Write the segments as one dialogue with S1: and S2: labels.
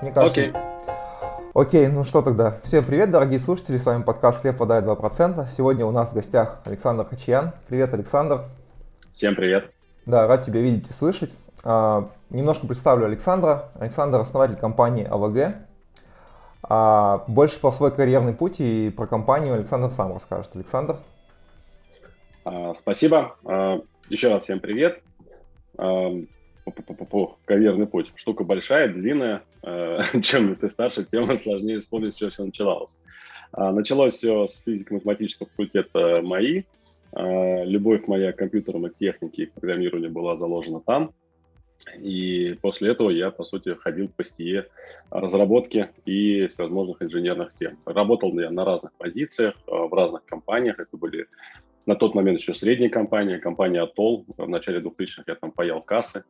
S1: Мне кажется... Окей. Окей, ну что тогда. Всем привет, дорогие слушатели, с вами подкаст «Лев подает 2%». Сегодня у нас в гостях Александр Хачиян. Привет, Александр.
S2: Всем привет.
S1: Да, рад тебя видеть и слышать. А, немножко представлю Александра. Александр – основатель компании АВГ. А, больше про свой карьерный путь и про компанию Александр сам расскажет. Александр.
S2: А, спасибо. А, еще раз всем привет. А, карьерный путь. Штука большая, длинная. А, чем ты старше, тем сложнее вспомнить, что все начиналось. А, началось все с физико-математического факультета МАИ. А, любовь моя к компьютерам и технике и к программированию была заложена там. И после этого я, по сути, ходил по стие разработки и всевозможных инженерных тем. Работал я на разных позициях, в разных компаниях. Это были на тот момент еще средняя компания, компания Атол. В начале 2000-х я там паял кассы.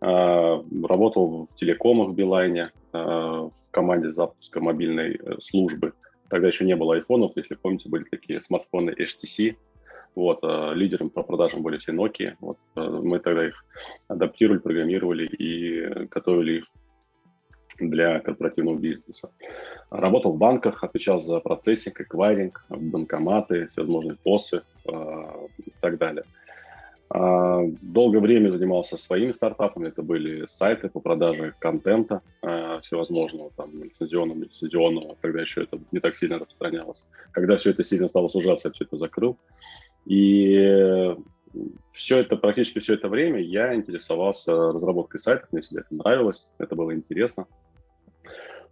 S2: Работал в телекомах в Билайне, в команде запуска мобильной э, службы. Тогда еще не было айфонов, если помните, были такие смартфоны HTC, вот, э, лидером по продажам были все Nokia. Вот, э, мы тогда их адаптировали, программировали и готовили их для корпоративного бизнеса. Работал в банках, отвечал за процессинг, эквайринг, банкоматы, всевозможные посы э, и так далее. Э, долгое время занимался своими стартапами. Это были сайты по продаже контента э, всевозможного, там, лицензионного, лицензионного. Тогда еще это не так сильно распространялось. Когда все это сильно стало сужаться, я все это закрыл. И все это, практически все это время я интересовался разработкой сайтов, мне всегда это нравилось, это было интересно.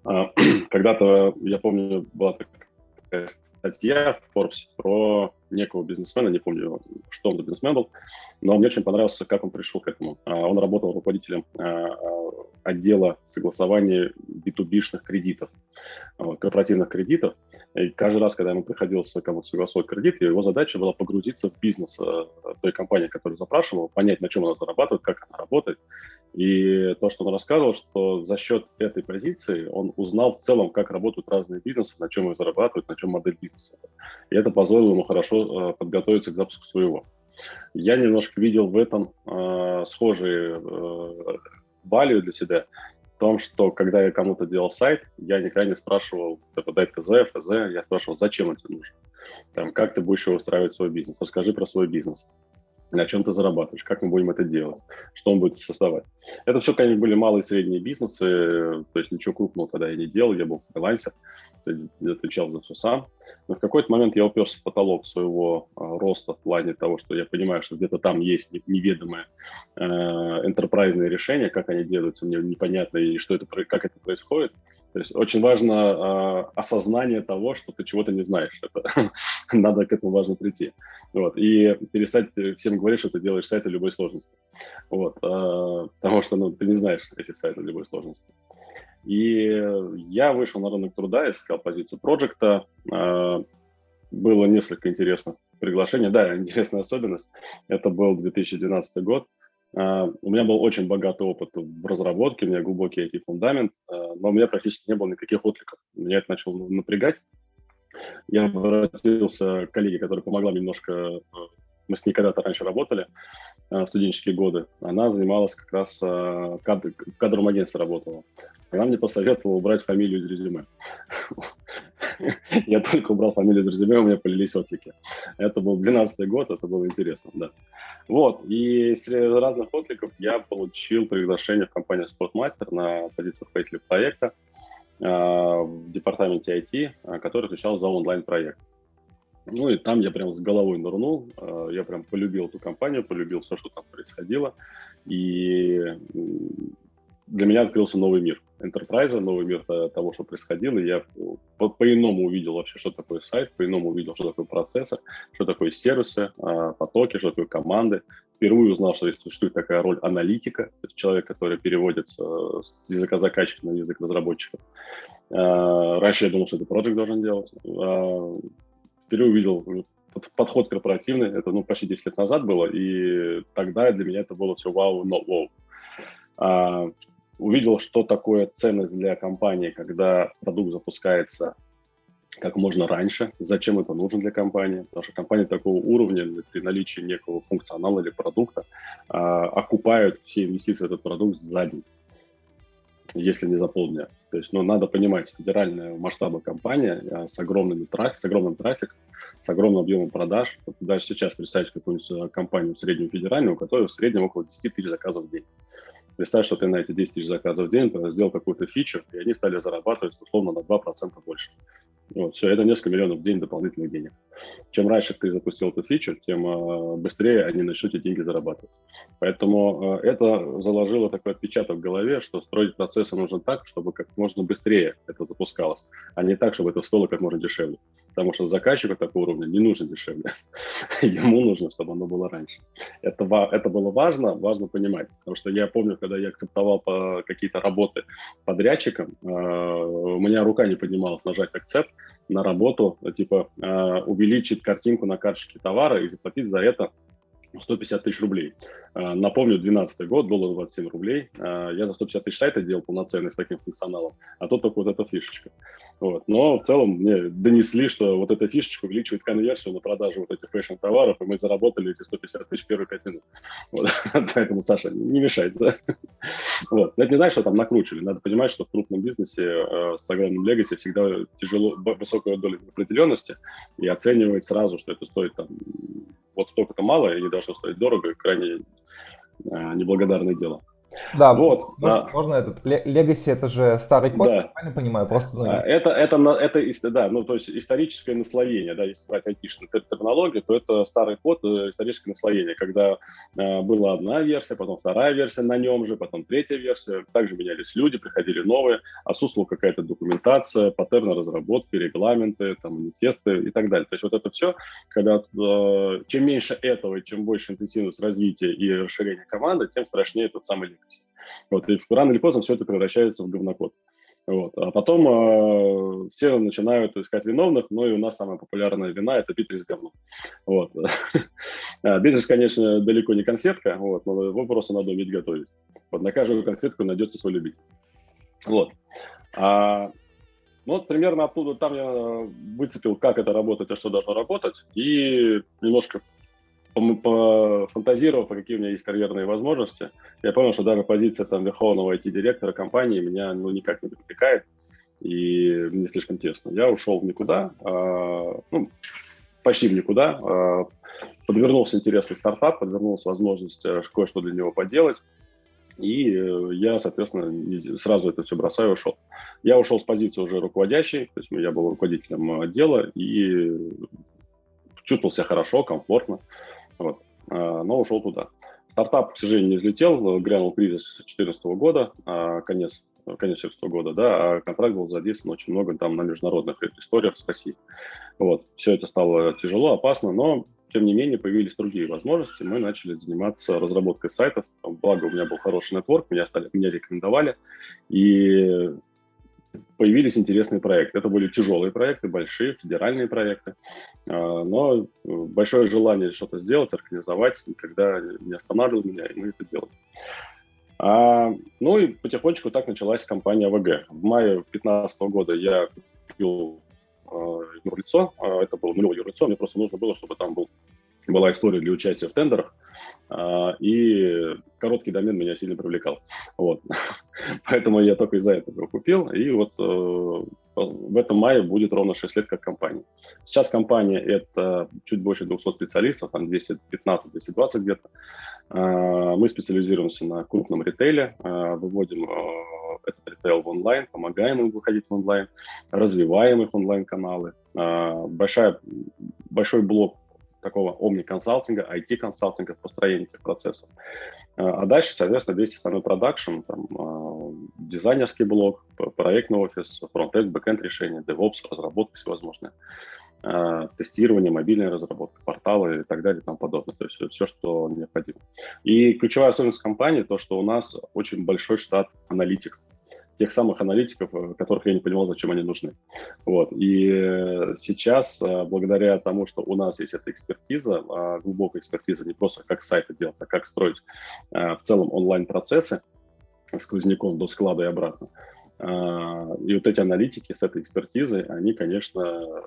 S2: А, когда-то, я помню, была такая статья в Forbes про некого бизнесмена, не помню, что он за бизнесмен был, но мне очень понравился, как он пришел к этому. А, он работал руководителем а, отдела согласования B2B-шных кредитов, корпоративных кредитов. И каждый раз, когда ему приходилось кому-то согласовать кредит, его задача была погрузиться в бизнес той компании, которую запрашивал, понять, на чем она зарабатывает, как она работает. И то, что он рассказывал, что за счет этой позиции он узнал в целом, как работают разные бизнесы, на чем они зарабатывают, на чем модель бизнеса. И это позволило ему хорошо э, подготовиться к запуску своего. Я немножко видел в этом э, схожие э, value для себя в том, что когда я кому-то делал сайт, я никогда не спрашивал, типа, дай ТЗ, ФЗ, я спрашивал, зачем это нужно? Там, как ты будешь устраивать свой бизнес? Расскажи про свой бизнес. На чем ты зарабатываешь? Как мы будем это делать? Что он будет создавать? Это все, конечно, были малые и средние бизнесы, то есть ничего крупного тогда я не делал, я был фрилансер, отвечал за все сам. Но в какой-то момент я уперся в потолок своего э, роста в плане того, что я понимаю, что где-то там есть неведомое э, решение, как они делаются, мне непонятно, и что это, как это происходит. То есть очень важно э, осознание того, что ты чего-то не знаешь. Это, надо к этому важно прийти. Вот. И перестать всем говорить, что ты делаешь сайты любой сложности. Вот. Э, потому что ну, ты не знаешь эти сайты любой сложности. И я вышел на рынок труда, искал позицию проекта. Э, было несколько интересных приглашений. Да, интересная особенность. Это был 2012 год. Uh, у меня был очень богатый опыт в разработке, у меня глубокий IT-фундамент, uh, но у меня практически не было никаких откликов. Меня это начало напрягать. Я обратился к коллеге, которая помогла мне немножко мы с ней когда-то раньше работали э, в студенческие годы. Она занималась как раз э, кадр, в кадровом агентстве работала. Она мне посоветовала убрать фамилию из резюме. Я только убрал фамилию из резюме, у меня полились отклики. Это был 12 год, это было интересно, да. Вот, и среди разных откликов я получил приглашение в компанию Sportmaster на позицию руководителя проекта э, в департаменте IT, который отвечал за онлайн-проект. Ну и там я прям с головой нырнул, э, я прям полюбил эту компанию, полюбил все, что там происходило, и для меня открылся новый мир enterprise, новый мир того, что происходило, я по- по-иному увидел вообще, что такое сайт, по-иному увидел, что такое процессы, что такое сервисы, э, потоки, что такое команды. Впервые узнал, что существует такая роль аналитика, то есть человек, который переводит э, с языка заказчика на язык разработчиков. Раньше я думал, что это проект должен делать впервые увидел подход корпоративный, это ну, почти 10 лет назад было, и тогда для меня это было все вау, но вау. А, увидел, что такое ценность для компании, когда продукт запускается как можно раньше, зачем это нужно для компании, потому что компании такого уровня при наличии некого функционала или продукта а, окупают все инвестиции в этот продукт за день. если не за полдня. То есть, ну, надо понимать, федеральная масштаба компания а, с, огромными трафик, с огромным трафиком, с огромным объемом продаж. Вот даже сейчас представить какую-нибудь а, компанию среднюю федеральную, у которой в среднем около 10 тысяч заказов в день. Представь, что ты на эти 10 тысяч заказов в день сделал какую-то фичу, и они стали зарабатывать условно на 2% больше. Вот, все, это несколько миллионов в день дополнительных денег. Чем раньше ты запустил эту фичу, тем э, быстрее они начнут эти деньги зарабатывать. Поэтому э, это заложило такой отпечаток в голове, что строить процессы нужно так, чтобы как можно быстрее это запускалось, а не так, чтобы это стоило как можно дешевле потому что заказчику такого уровня не нужно дешевле. Ему нужно, чтобы оно было раньше. Это, это было важно, важно понимать, потому что я помню, когда я акцептовал по какие-то работы подрядчикам, э, у меня рука не поднималась нажать акцепт на работу, типа э, увеличить картинку на карточке товара и заплатить за это 150 тысяч рублей. Э, напомню, 2012 год, доллар 27 рублей. Я за 150 тысяч сайта делал полноценный с таким функционалом, а тут только вот эта фишечка. Вот. Но в целом мне донесли, что вот эта фишечка увеличивает конверсию на продажу вот этих фэшн-товаров, и мы заработали эти 150 тысяч первые 5 минут. Вот. Поэтому, Саша, не мешайте. Да? Вот. Это не значит, что там накручивали. Надо понимать, что в крупном бизнесе э, с огромным легаси всегда тяжело, высокая доля определенности, и оценивать сразу, что это стоит там вот столько-то мало и не должно стоить дорого, крайне э, неблагодарное дело.
S1: Да, вот. Можно, а, можно этот Legacy это же старый код, да. правильно понимаю? Просто,
S2: ну, а, это, это, это, да, ну, то есть историческое наслоение, да, если брать айтишную терминологию, то это старый код, э, историческое наслоение, когда э, была одна версия, потом вторая версия на нем же, потом третья версия, также менялись люди, приходили новые, отсутствовала какая-то документация, паттерны разработки, регламенты, там, манифесты и так далее. То есть вот это все, когда э, чем меньше этого и чем больше интенсивность развития и расширения команды, тем страшнее тот самый Linux. Вот, и рано или поздно все это превращается в говнокод. Вот. А потом э, все начинают искать виновных, но и у нас самая популярная вина – это Битрис говно. Вот. А, Битрис, конечно, далеко не конфетка, вот, но его просто надо уметь готовить. Вот на каждую конфетку найдется свой любитель. Вот. А, ну, вот примерно оттуда там я выцепил, как это работает и что должно работать, и немножко пофантазировав, по какие у меня есть карьерные возможности, я понял, что даже позиция там верховного IT-директора компании меня ну, никак не привлекает, и мне слишком тесно. Я ушел в никуда, э, ну, почти в никуда, э, подвернулся интересный стартап, подвернулась возможность э, кое-что для него поделать, и э, я, соответственно, сразу это все бросаю и ушел. Я ушел с позиции уже руководящей, то есть я был руководителем отдела и чувствовал себя хорошо, комфортно. Вот. А, но ушел туда. Стартап, к сожалению, не взлетел, грянул кризис 2014 года, а, конец конец 2014 года, да, а контракт был задействован очень много там на международных историях с Россией. Вот. Все это стало тяжело, опасно, но тем не менее появились другие возможности. Мы начали заниматься разработкой сайтов. Благо у меня был хороший нетворк, меня, стали, меня рекомендовали. И появились интересные проекты. Это были тяжелые проекты, большие, федеральные проекты, а, но большое желание что-то сделать, организовать никогда не останавливал меня, и мы это делали. А, ну и потихонечку так началась компания ВГ. В мае 2015 года я купил э, юрлицо, это было нулевое юрлицо, мне просто нужно было, чтобы там был была история для участия в тендерах, а, и короткий домен меня сильно привлекал. Вот. Поэтому я только из-за этого его купил, и вот э, в этом мае будет ровно 6 лет как компания. Сейчас компания – это чуть больше 200 специалистов, там 215-220 где-то. А, мы специализируемся на крупном ритейле, а, выводим э, этот ритейл в онлайн, помогаем им выходить в онлайн, развиваем их онлайн-каналы. Большая, большой блок такого омни-консалтинга, IT-консалтинга в построении этих процессов. А, а дальше, соответственно, весь остальной продакшн, там, а, дизайнерский блок, проектный офис, frontend, backend решения, DevOps, разработка всевозможные, а, тестирование, мобильная разработка, порталы и так далее и тому подобное. То есть все, что необходимо. И ключевая особенность компании то, что у нас очень большой штат аналитиков тех самых аналитиков, э, которых я не понимал, зачем они нужны. Вот. И э, сейчас, э, благодаря тому, что у нас есть эта экспертиза, а, глубокая экспертиза, не просто как сайты делать, а как строить в целом онлайн-процессы с сквозняком до склада и обратно. И вот эти аналитики с этой экспертизой, они, конечно,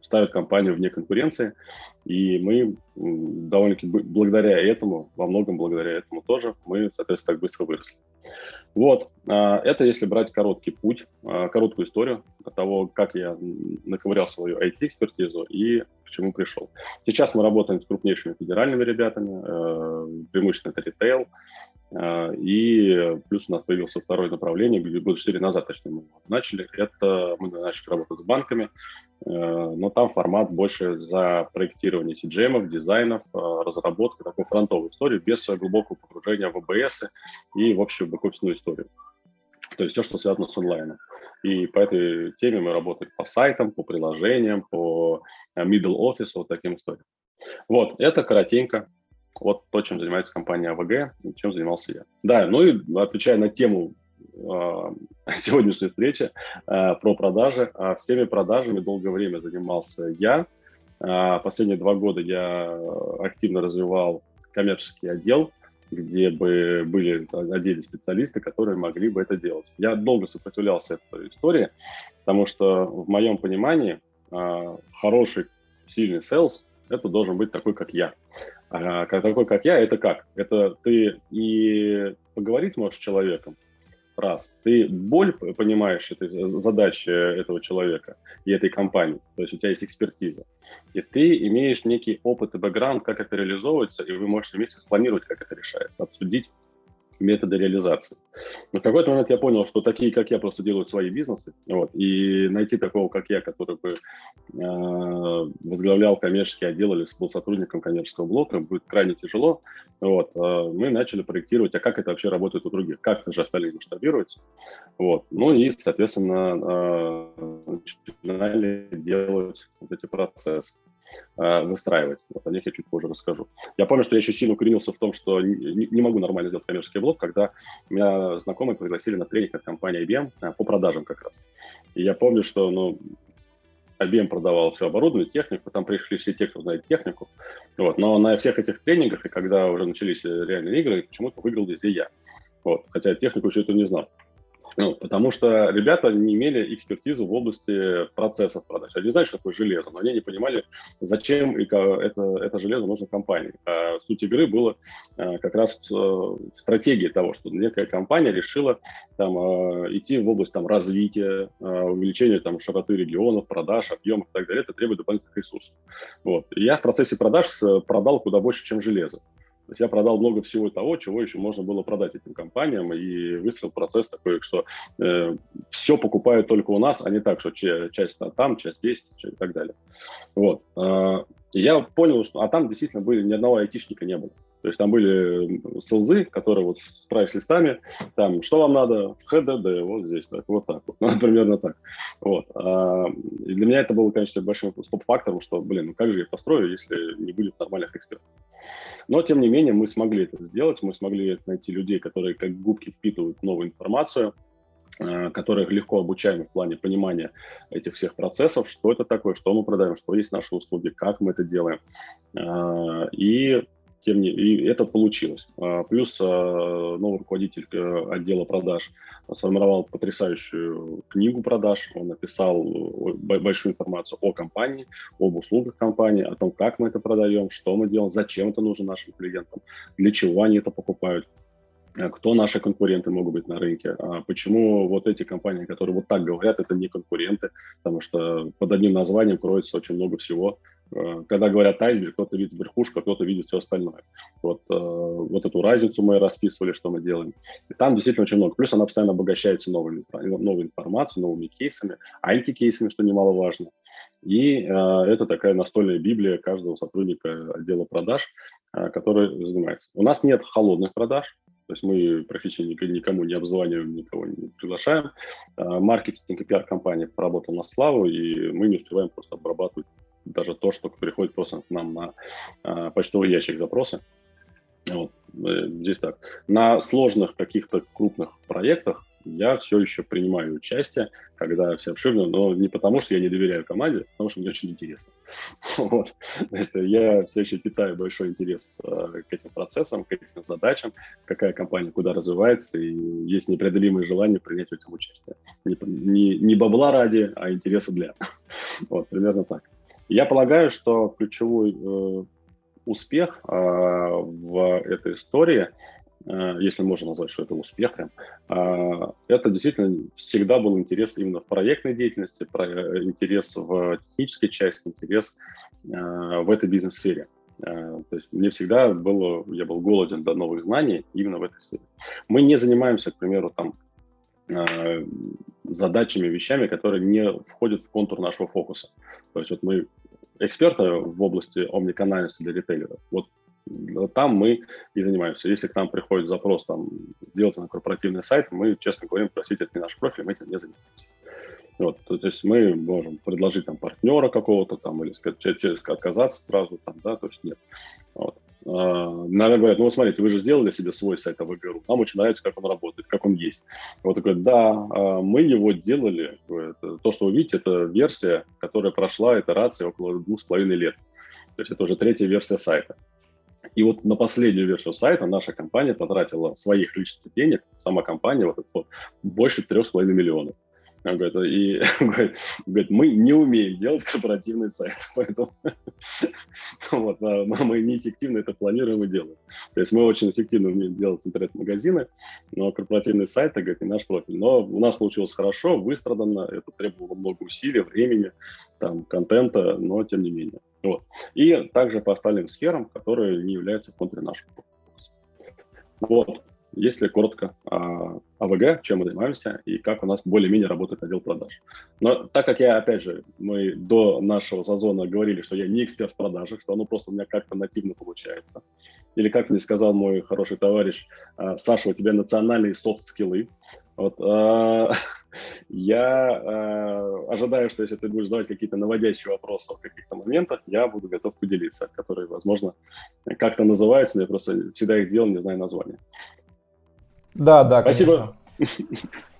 S2: ставят компанию вне конкуренции, и мы довольно-таки благодаря этому, во многом благодаря этому тоже, мы, соответственно, так быстро выросли. Вот, А, это если брать короткий путь, а, короткую историю того, как я наковырял свою IT-экспертизу и к чему пришел. Сейчас мы работаем с крупнейшими федеральными ребятами, э, преимущественно это ритейл, э, и плюс у нас появился второе направление, года 4 назад, точнее, мы начали. Это мы начали работать с банками, э, но там формат больше за проектирование CGM, дизайнов, разработки, такой фронтовой истории, без глубокого погружения в АБС и в общую бэкофисную историю то есть все, что связано с онлайном. И по этой теме мы работаем по сайтам, по приложениям, по э, middle office, вот таким историям. Вот, это коротенько. Вот то, чем занимается компания АВГ, чем занимался я. Да, ну и отвечая на тему э, сегодняшней встречи э, про продажи. Э, всеми продажами долгое время занимался я. Э, последние два года я активно развивал коммерческий отдел где бы были отдельные специалисты, которые могли бы это делать. Я долго сопротивлялся этой истории, потому что в моем понимании а, хороший, сильный селс – это должен быть такой, как я. А такой, как я, это как? Это ты и поговорить можешь с человеком, раз. Ты боль понимаешь этой задачи этого человека и этой компании, то есть у тебя есть экспертиза, и ты имеешь некий опыт и бэкграунд, как это реализовывается, и вы можете вместе спланировать, как это решается, обсудить методы реализации. Но в какой-то момент я понял, что такие, как я, просто делают свои бизнесы. Вот, и найти такого, как я, который бы э, возглавлял коммерческий отдел или был сотрудником коммерческого блока, будет крайне тяжело. Вот, э, мы начали проектировать, а как это вообще работает у других, как же остальные масштабируются. Вот, ну и, соответственно, э, начинали делать вот эти процессы. Э, выстраивать. Вот о них я чуть позже расскажу. Я помню, что я еще сильно укоренился в том, что не, не могу нормально сделать коммерческий блог, когда меня знакомые пригласили на тренинг от компании IBM э, по продажам как раз. И я помню, что ну, IBM продавал все оборудование, технику, там пришли все те, кто знает технику. Вот. Но на всех этих тренингах, и когда уже начались реальные игры, почему-то выиграл везде я. Вот. Хотя технику еще это не знал. Ну, потому что ребята не имели экспертизу в области процессов продаж. Они знают, что такое железо, но они не понимали, зачем это, это железо нужно компании. А суть игры была а, как раз в стратегии того, что некая компания решила там, а, идти в область там, развития, увеличения там, широты регионов, продаж, объемов и так далее. Это требует дополнительных ресурсов. Вот. И я в процессе продаж э, продал куда больше, чем железо. То есть я продал много всего того, чего еще можно было продать этим компаниям, и выстроил процесс такой, что э, все покупают только у нас, а не так, что часть там, часть есть и так далее. Вот. Э, я понял, что... А там действительно были, ни одного айтишника не было. То есть там были селзы, которые вот с прайс-листами, там, что вам надо, ХДД, вот здесь, так, вот так вот, ну, примерно так. Вот. А, и для меня это было, конечно, большим стоп-фактором, что, блин, ну как же я построю, если не будет нормальных экспертов. Но, тем не менее, мы смогли это сделать, мы смогли найти людей, которые как губки впитывают новую информацию, э, которых легко обучаем в плане понимания этих всех процессов, что это такое, что мы продаем, что есть наши услуги, как мы это делаем. Э, и тем не и это получилось. А, плюс а, новый руководитель э, отдела продаж сформировал потрясающую книгу продаж. Он написал большую информацию о компании, об услугах компании, о том, как мы это продаем, что мы делаем, зачем это нужно нашим клиентам, для чего они это покупают а, кто наши конкуренты могут быть на рынке, почему вот эти компании, которые вот так говорят, это не конкуренты, потому что под одним названием кроется очень много всего, Э, когда говорят айсберг, кто-то видит верхушку, кто-то видит все остальное. Вот, э, вот эту разницу мы расписывали, что мы делаем. И там действительно очень много. Плюс она постоянно обогащается новой, новой информацией, новыми кейсами, антикейсами, что немаловажно. И э, это такая настольная библия каждого сотрудника отдела продаж, э, который занимается. У нас нет холодных продаж, то есть мы практически никому не обзваниваем, никого не приглашаем. Э, маркетинг и пиар-компания поработал на славу, и мы не успеваем просто обрабатывать даже то, что приходит просто к нам на э, почтовый ящик запросы. Вот, э, здесь так. На сложных каких-то крупных проектах я все еще принимаю участие, когда все обширно, но не потому, что я не доверяю команде, а потому что мне очень интересно. Вот. То есть я все еще питаю большой интерес э, к этим процессам, к этим задачам, какая компания куда развивается, и есть непреодолимое желание принять в этом участие. Не, не, не бабла ради, а интереса для. Вот, примерно так. Я полагаю, что ключевой э, успех э, в этой истории э, если можно назвать, что это успех прям, э, это действительно всегда был интерес именно в проектной деятельности, интерес в технической части, интерес в этой бизнес-сфере. То есть мне всегда было, я был голоден до новых знаний именно в этой сфере. Мы не занимаемся, к примеру, там задачами, вещами, которые не входят в контур нашего фокуса. То есть вот мы эксперты в области омниканальности для ритейлеров. Вот там мы и занимаемся. Если к нам приходит запрос там, сделать на корпоративный сайт, мы, честно говоря, простите, это не наш профиль, мы этим не занимаемся. Вот, то, то есть мы можем предложить там партнера какого-то там или сказать, через отказаться сразу там, да, то есть нет. Вот. А, наверное, говорят, ну, вот смотрите, вы же сделали себе свой сайт АВГРУ, нам очень нравится, как он работает, как он есть. Вот такой, да, а, мы его делали, то, что вы видите, это версия, которая прошла итерации около двух с половиной лет. То есть это уже третья версия сайта. И вот на последнюю версию сайта наша компания потратила своих личных денег, сама компания, вот, больше трех с половиной миллионов. Он говорит, и говорит, мы не умеем делать корпоративный сайт, поэтому вот, а мы неэффективно это планируем и делаем. То есть мы очень эффективно умеем делать интернет-магазины, но корпоративный сайт, говорит, не наш профиль. Но у нас получилось хорошо, выстрадано, это требовало много усилий, времени, там, контента, но тем не менее. Вот. И также по остальным сферам, которые не являются в контуре нашего фокуса. Вот. Если коротко о АВГ, чем мы занимаемся и как у нас более-менее работает отдел продаж. Но так как я, опять же, мы до нашего сезона говорили, что я не эксперт в продажах, что оно просто у меня как-то нативно получается. Или как мне сказал мой хороший товарищ, «А, Саша, у тебя национальные софт-скиллы. Вот, э, я э, ожидаю, что если ты будешь задавать какие-то наводящие вопросы в каких-то моментах, я буду готов поделиться, которые, возможно, как-то называются, но я просто всегда их делал, не знаю названия.
S1: Да, да,
S2: Спасибо.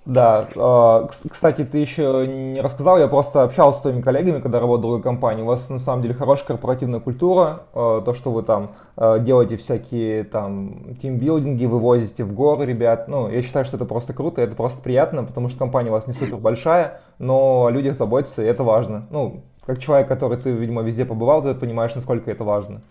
S1: Да, а, кстати, ты еще не рассказал, я просто общался с твоими коллегами, когда работал в другой компании. У вас на самом деле хорошая корпоративная культура, а, то, что вы там а, делаете всякие там тимбилдинги, вывозите в горы ребят. Ну, я считаю, что это просто круто, это просто приятно, потому что компания у вас не супер большая, но о людях заботятся, и это важно. Ну, как человек, который ты, видимо, везде побывал, ты понимаешь, насколько это важно.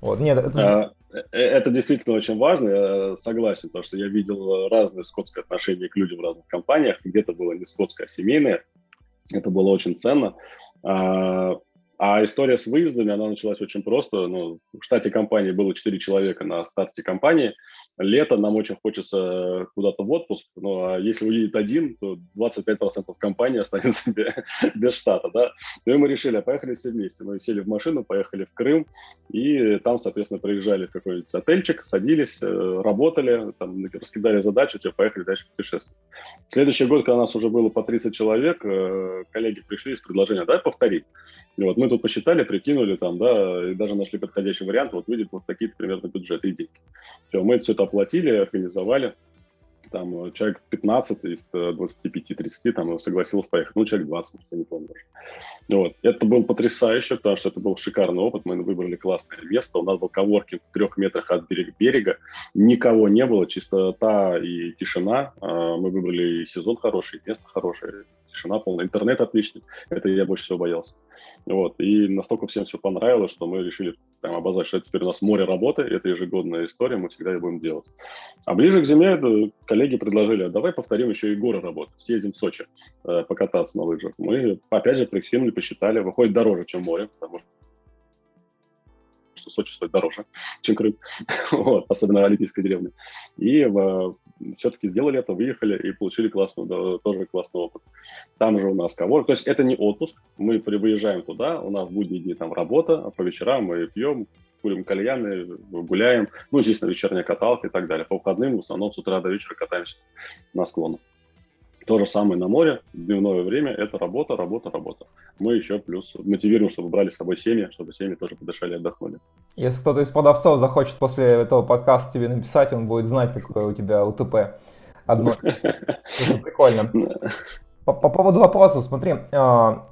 S1: Вот. Нет, это...
S2: Э, это действительно очень важно, я согласен, потому что я видел разные скотские отношения к людям в разных компаниях, где-то было не скотское, а семейное, это было очень ценно. А, а история с выездами, она началась очень просто. Ну, в штате компании было 4 человека на старте компании. Лето, нам очень хочется куда-то в отпуск. Ну, а если уедет один, то 25% компании останется без штата, да. Ну, и мы решили, а поехали все вместе. Мы сели в машину, поехали в Крым, и там, соответственно, приезжали в какой-нибудь отельчик, садились, э, работали, там, раскидали задачи, все, поехали дальше путешествовать. Следующий год, когда у нас уже было по 30 человек, э, коллеги пришли с предложением, давай повторить. И вот мы тут посчитали, прикинули там, да, и даже нашли подходящий вариант, вот выйдет вот такие-то примерно бюджеты и деньги. Все, мы все это оплатили, организовали, там э, человек 15 из 25-30 там согласился поехать, ну, человек 20, я не помню даже. Вот. Это был потрясающе, потому что это был шикарный опыт, мы выбрали классное место, у нас был коворкинг в трех метрах от берега, берега, никого не было, чистота и тишина, а, мы выбрали сезон хороший, место хорошее, тишина полная, интернет отличный, это я больше всего боялся. Вот. И настолько всем все понравилось, что мы решили прям обозначить, что это теперь у нас море работы, это ежегодная история, мы всегда ее будем делать. А ближе к зиме коллеги предложили, а давай повторим еще и горы работы, съездим в Сочи э, покататься на лыжах. Мы, опять же, прикинули, посчитали, выходит дороже, чем море, потому что что Сочи стоит дороже, чем Крым, вот, особенно Олимпийской деревне. И э, все-таки сделали это, выехали и получили классную, да, тоже классный опыт. Там же у нас ковор, то есть это не отпуск, мы выезжаем туда, у нас в дни там работа, а по вечерам мы пьем, курим кальяны, гуляем, ну, естественно, вечерняя каталка и так далее. По выходным в основном с утра до вечера катаемся на склонах. То же самое на море, дневное время – это работа, работа, работа. Мы еще плюс мотивируем, чтобы брали с собой семьи, чтобы семьи тоже подышали и отдохнули.
S1: Если кто-то из продавцов захочет после этого подкаста тебе написать, он будет знать, какое у тебя УТП. Одно. Прикольно. По, по поводу вопросов, смотри, а,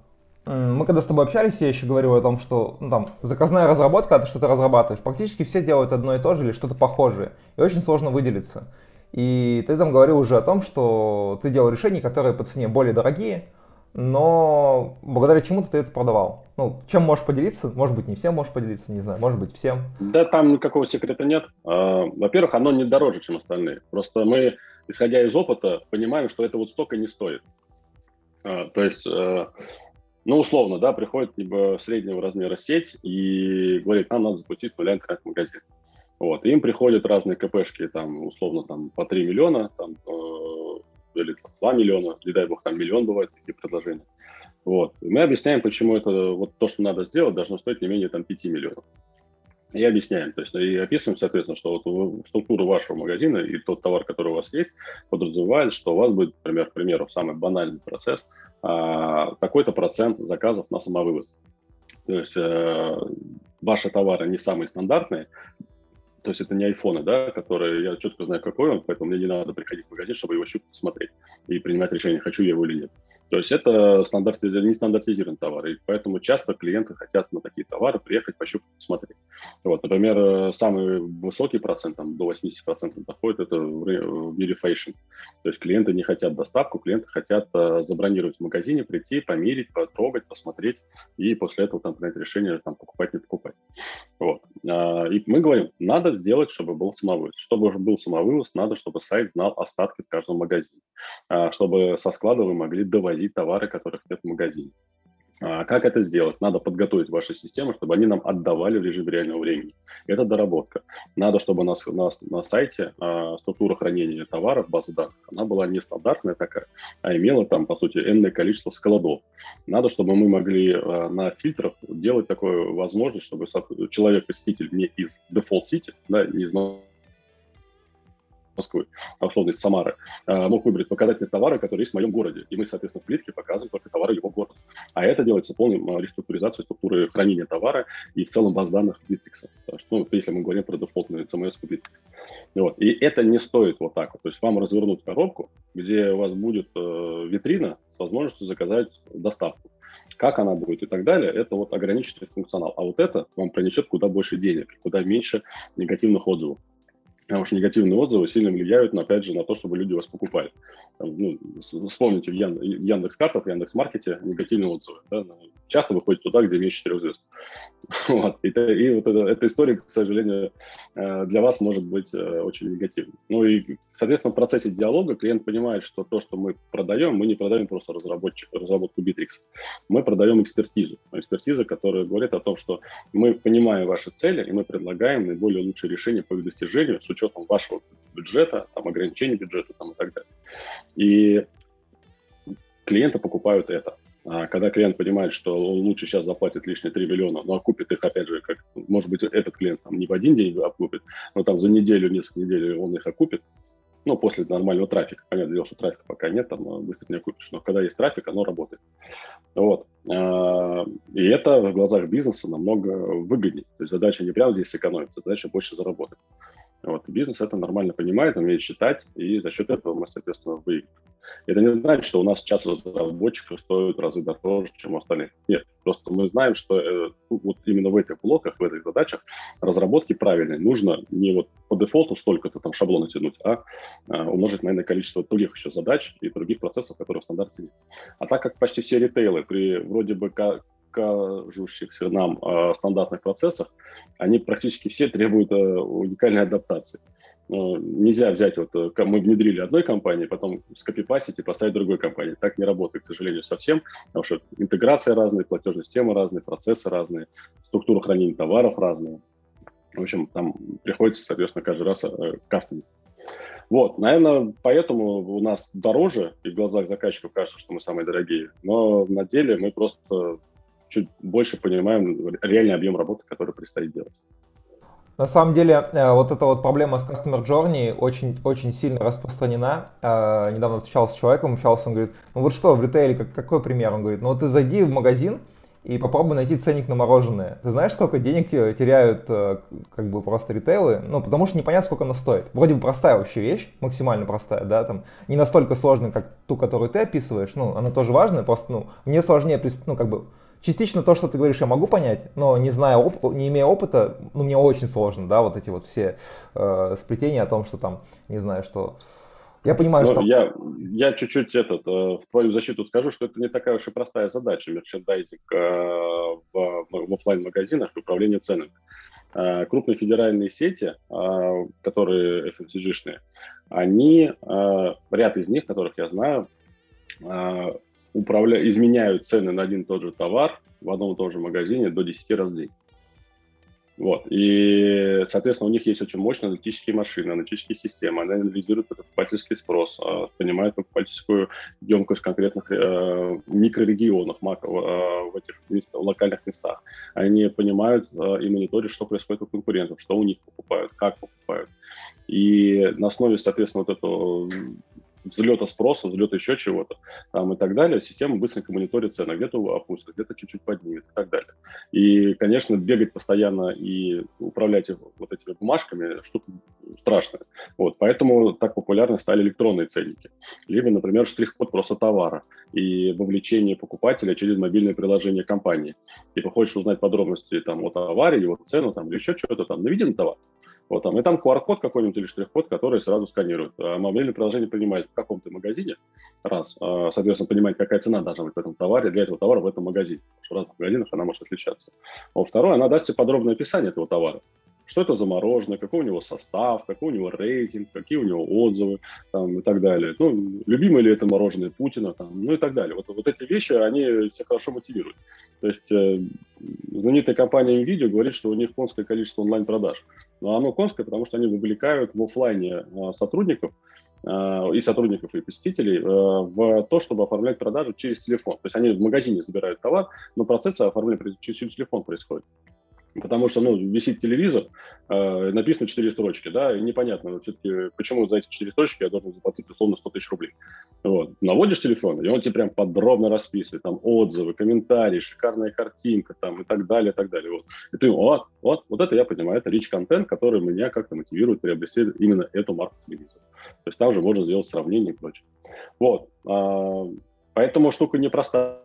S1: мы когда с тобой общались, я еще говорил о том, что ну, там, заказная разработка, это что-то разрабатываешь. Практически все делают одно и то же или что-то похожее. И очень сложно выделиться. И ты там говорил уже о том, что ты делал решения, которые по цене более дорогие, но благодаря чему ты это продавал? Ну, чем можешь поделиться? Может быть, не всем можешь поделиться, не знаю, может быть, всем.
S2: Да, там никакого секрета нет. А, во-первых, оно не дороже, чем остальные. Просто мы, исходя из опыта, понимаем, что это вот столько не стоит. А, то есть, э, ну, условно, да, приходит либо среднего размера сеть и говорит, нам надо запустить нуля интернет-магазин. Вот, им приходят разные КПшки, там, условно, там, по 3 миллиона, там, э, или там, 2 миллиона, не дай бог, там миллион бывает такие предложения. Вот. И мы объясняем, почему это вот то, что надо сделать, должно стоить не менее там 5 миллионов. И объясняем, то есть и описываем, соответственно, что вот структура вашего магазина и тот товар, который у вас есть, подразумевает, что у вас будет, например, к примеру, самый банальный процесс, а, такой-то процент заказов на самовывоз. То есть э, ваши товары не самые стандартные, то есть это не айфоны, да, которые я четко знаю, какой он, поэтому мне не надо приходить в магазин, чтобы его щупать, смотреть и принимать решение, хочу я его или нет. То есть это стандартиз... не стандартизированный товар, и поэтому часто клиенты хотят на такие товары приехать, пощупать, посмотреть. Вот, например, самый высокий процент, там, до 80% доходит, это в мире fashion. То есть клиенты не хотят доставку, клиенты хотят э, забронировать в магазине, прийти, померить, потрогать, посмотреть, и после этого там принять решение, там, покупать, не покупать. Вот. А, и мы говорим, надо сделать, чтобы был самовывоз. Чтобы был самовывоз, надо, чтобы сайт знал остатки в каждом магазине. А, чтобы со склада вы могли довозить товары, которых нет в магазине. А как это сделать? Надо подготовить ваши системы, чтобы они нам отдавали в режиме реального времени. Это доработка. Надо, чтобы у нас, у нас на сайте а, структура хранения товаров, база данных, она была не стандартная такая, а имела там, по сути, энное количество складов. Надо, чтобы мы могли а, на фильтрах делать такую возможность, чтобы человек-посетитель не из City, да, не из Москвы, а условно из Самары, а, мог выбрать показательные товары, которые есть в моем городе. И мы, соответственно, в плитке показываем только товары его города. А это делается полной реструктуризацией структуры хранения товара и в целом баз данных Bittrex. Ну, если мы говорим про дефолтную CMS Bittrex. Вот. И это не стоит вот так вот. То есть вам развернуть коробку, где у вас будет э, витрина с возможностью заказать доставку как она будет и так далее, это вот ограниченный функционал. А вот это вам принесет куда больше денег, куда меньше негативных отзывов потому что негативные отзывы сильно влияют, но, опять же, на то, чтобы люди вас покупали. Там, ну, вспомните в Яндекс картах, в Яндекс Маркете негативные отзывы. Да? Часто выходит туда, где меньше четырех звезд. вот. И, и вот это, эта история, к сожалению, э, для вас может быть э, очень негативной. Ну и, соответственно, в процессе диалога клиент понимает, что то, что мы продаем, мы не продаем просто разработчик, разработку Bittrex. Мы продаем экспертизу. Экспертиза, которая говорит о том, что мы понимаем ваши цели, и мы предлагаем наиболее лучшие решения по их достижению с учетом вашего бюджета, там, ограничений бюджета там, и так далее. И клиенты покупают это. А когда клиент понимает, что он лучше сейчас заплатит лишние 3 миллиона, но окупит их, опять же, как, может быть, этот клиент там не в один день окупит, но там за неделю, несколько недель он их окупит, ну, после нормального трафика. Понятное дело, что трафика пока нет, там быстро не окупишь, но когда есть трафик, оно работает. Вот. А, и это в глазах бизнеса намного выгоднее. То есть задача не прямо здесь сэкономить, задача больше заработать. Вот, бизнес это нормально понимает, умеет считать, и за счет этого мы, соответственно, выиграем. Это не значит, что у нас час разработчиков стоит в разы дороже, чем у остальных. Нет, просто мы знаем, что э, вот именно в этих блоках, в этих задачах разработки правильные. Нужно не вот по дефолту столько-то там шаблона тянуть, а, а умножить на количество других еще задач и других процессов, которые в стандарте нет. А так как почти все ритейлы при вроде бы кажущихся нам э, стандартных процессах, они практически все требуют э, уникальной адаптации. Но нельзя взять, вот э, мы внедрили одной компании, потом скопипастить и поставить другой компании. Так не работает, к сожалению, совсем, потому что интеграция разная, платежные системы разные, процессы разные, структура хранения товаров разная. В общем, там приходится, соответственно, каждый раз э, кастомить. Вот, наверное, поэтому у нас дороже, и в глазах заказчиков кажется, что мы самые дорогие, но на деле мы просто чуть больше понимаем реальный объем работы, который предстоит делать.
S1: На самом деле, э, вот эта вот проблема с Customer Journey очень, очень сильно распространена. Э, недавно встречался с человеком, общался, он говорит, ну вот что, в ритейле, как, какой пример? Он говорит, ну вот ты зайди в магазин и попробуй найти ценник на мороженое. Ты знаешь, сколько денег теряют как бы просто ритейлы? Ну, потому что непонятно, сколько оно стоит. Вроде бы простая вообще вещь, максимально простая, да, там, не настолько сложная, как ту, которую ты описываешь, ну, она тоже важная, просто, ну, мне сложнее, ну, как бы, частично то, что ты говоришь, я могу понять, но не зная, оп- не имея опыта, ну, мне очень сложно, да, вот эти вот все э, сплетения о том, что там, не знаю, что Я понимаю,
S2: Но
S1: что...
S2: Я, я чуть-чуть этот, э, в твою защиту скажу, что это не такая уж и простая задача мерчендайзинг э, в, в офлайн-магазинах и управление ценами. Э, крупные федеральные сети, которые FMCG-шные, они, ряд из них, которых я знаю, управля... изменяют цены на один и тот же товар в одном и том же магазине до 10 раз в день. Вот. И, соответственно, у них есть очень мощные аналитические машины, аналитические системы. Они анализируют покупательский спрос, а, понимают покупательскую емкость в конкретных э, микрорегионах, мако, э, в этих мест, в локальных местах. Они понимают э, и мониторят, что происходит у конкурентов, что у них покупают, как покупают. И на основе, соответственно, вот этого взлета спроса, взлета еще чего-то там, и так далее, система быстренько мониторит цены, где-то опустит, где-то чуть-чуть поднимет и так далее. И, конечно, бегать постоянно и управлять вот этими бумажками штука страшная. Вот, поэтому так популярны стали электронные ценники. Либо, например, штрих-код просто товара и вовлечение покупателя через мобильное приложение компании. Типа хочешь узнать подробности там, о товаре, его цену там, или еще что-то там, наведен товар, вот там. И там QR-код какой-нибудь или штрих-код, который сразу сканирует. А мобильное приложение понимает, в каком ты магазине, раз, а, соответственно, понимает, какая цена должна быть в этом товаре для этого товара в этом магазине. В разных магазинах она может отличаться. А второе, она даст тебе подробное описание этого товара что это за мороженое, какой у него состав, какой у него рейтинг, какие у него отзывы там, и так далее. Ну, любимое ли это мороженое Путина, там, ну и так далее. Вот, вот эти вещи, они все хорошо мотивируют. То есть э, знаменитая компания NVIDIA говорит, что у них конское количество онлайн-продаж. Но оно конское, потому что они вовлекают в офлайне э, сотрудников, э, и сотрудников, и посетителей э, в то, чтобы оформлять продажу через телефон. То есть они в магазине забирают товар, но процесс оформления через телефон происходит. Потому что, ну, висит телевизор, э, написано 4 строчки, да, и непонятно все-таки, почему за эти 4 строчки я должен заплатить условно 100 тысяч рублей. Вот. Наводишь телефон, и он тебе прям подробно расписывает, там, отзывы, комментарии, шикарная картинка, там, и так далее, и так далее. Вот. И ты, вот, вот, вот это я понимаю, это rich контент, который меня как-то мотивирует приобрести именно эту марку телевизора. То есть там же можно сделать сравнение и прочее. Вот. А, поэтому штука непростая.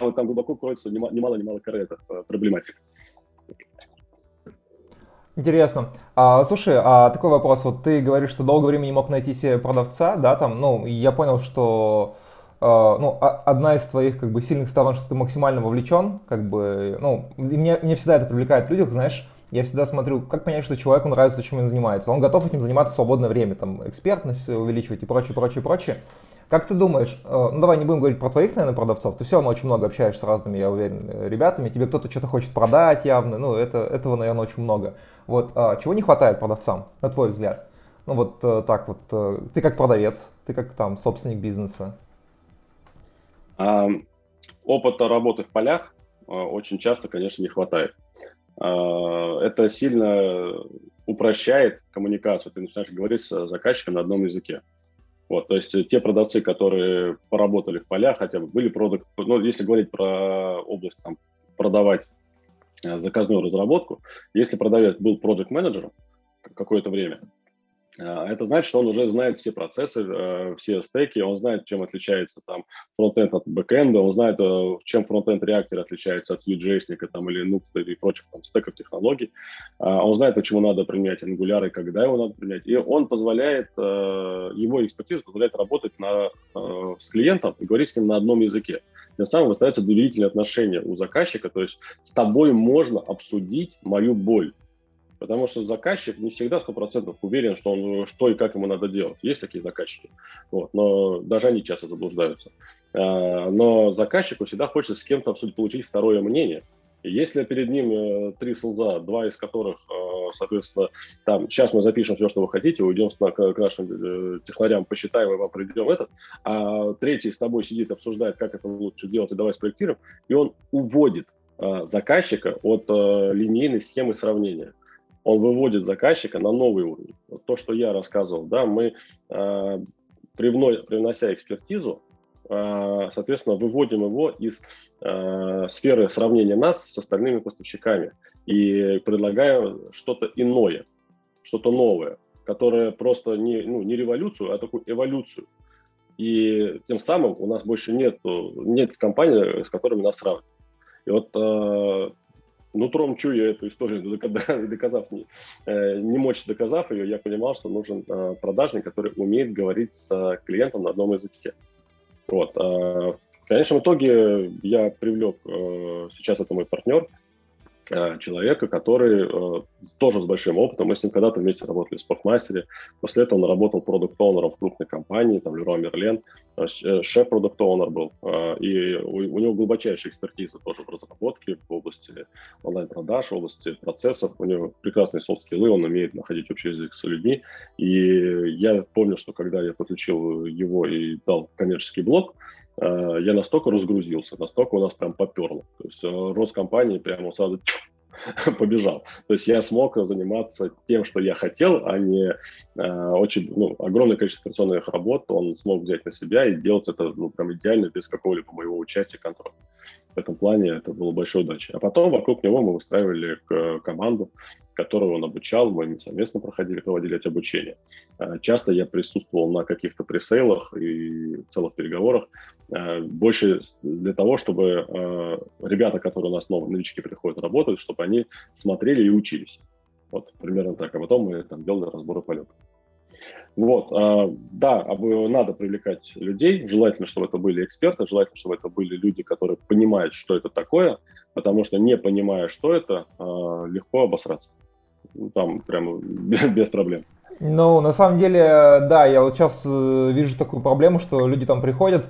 S2: Вот там глубоко кроется немало-немало корретов э, проблематик.
S1: Интересно. А, слушай, а такой вопрос. Вот ты говоришь, что долгое время не мог найти себе продавца, да, там, ну, я понял, что э, ну, одна из твоих как бы сильных сторон, что ты максимально вовлечен, как бы, ну, мне, мне всегда это привлекает в людях, знаешь, я всегда смотрю, как понять, что человеку нравится то, чем он занимается. Он готов этим заниматься в свободное время, там, экспертность увеличивать и прочее, прочее, прочее. Как ты думаешь, э, ну давай не будем говорить про твоих, наверное, продавцов, ты все равно очень много общаешься с разными, я уверен, э, ребятами, тебе кто-то что-то хочет продать явно, ну это, этого, наверное, очень много. Вот, а чего не хватает продавцам, на твой взгляд? Ну вот э, так вот, ты как продавец, ты как там собственник бизнеса.
S2: А, опыта работы в полях очень часто, конечно, не хватает. А, это сильно упрощает коммуникацию. Ты начинаешь говорить с заказчиком на одном языке. Вот, то есть те продавцы, которые поработали в полях, хотя бы были продукты, ну, если говорить про область, там, продавать э, заказную разработку, если продавец был проект менеджером какое-то время, это значит, что он уже знает все процессы, э, все стеки, он знает, чем отличается там фронтенд от бэкенда, он знает, э, чем фронтенд React отличается от Vue.js там, или Nuxt и прочих там, стеков технологий. А, он знает, почему надо применять Angular и когда его надо применять. И он позволяет, э, его экспертиза позволяет работать на, с клиентом и говорить с ним на одном языке. Тем самым остаются доверительные отношения у заказчика, то есть с тобой можно обсудить мою боль Потому что заказчик не всегда 100% уверен, что, он, что и как ему надо делать. Есть такие заказчики, вот, но даже они часто заблуждаются. А, но заказчику всегда хочется с кем-то абсолютно получить второе мнение. И если перед ним э, три солза, два из которых, э, соответственно, там, сейчас мы запишем все, что вы хотите, уйдем к нашим э, технарям, посчитаем и вам придем этот, а третий с тобой сидит, обсуждает, как это лучше делать, и давай спроектируем, и он уводит заказчика от линейной схемы сравнения он выводит заказчика на новый уровень. Вот то, что я рассказывал, да, мы, э, привнося экспертизу, э, соответственно, выводим его из э, сферы сравнения нас с остальными поставщиками и предлагаем что-то иное, что-то новое, которое просто не, ну, не революцию, а такую эволюцию. И тем самым у нас больше нет, нет компаний, с которыми нас сравнивать. И вот нутром чуя эту историю, доказав, не, э, не мочь доказав ее, я понимал, что нужен э, продажник, который умеет говорить с клиентом на одном языке. Вот. В конечном итоге я привлек, сейчас это мой партнер, Э, человека, который э, тоже с большим опытом. Мы с ним когда-то вместе работали в спортмастере. После этого он работал продукт-оунером в крупной компании, там Леруа Мерлен, э, шеф продукт-оунер был. И у, у него глубочайшая экспертиза тоже в разработке, в области онлайн-продаж, в области процессов. У него прекрасные софт-скиллы, он умеет находить общий язык с людьми. И я помню, что когда я подключил его и дал коммерческий блок, Э, я настолько разгрузился, настолько у нас прям поперло. То есть э, рост компании прямо сразу побежал. То есть я смог заниматься тем, что я хотел, а не э, очень ну, огромное количество операционных работ он смог взять на себя и делать это ну, прям идеально, без какого-либо моего участия контроля. В этом плане это было большой удачей. А потом вокруг него мы выстраивали команду, которую он обучал, мы совместно проходили, проводили эти обучения. Э, часто я присутствовал на каких-то пресейлах и целых переговорах, э, больше для того, чтобы э, ребята, которые у нас новые новички приходят работать, чтобы они смотрели и учились. Вот примерно так. А потом мы там делали разборы полетов. Вот, да, надо привлекать людей, желательно, чтобы это были эксперты, желательно, чтобы это были люди, которые понимают, что это такое, потому что не понимая, что это, легко обосраться. Ну, там прямо без проблем.
S1: Ну, на самом деле, да, я вот сейчас э, вижу такую проблему, что люди там приходят,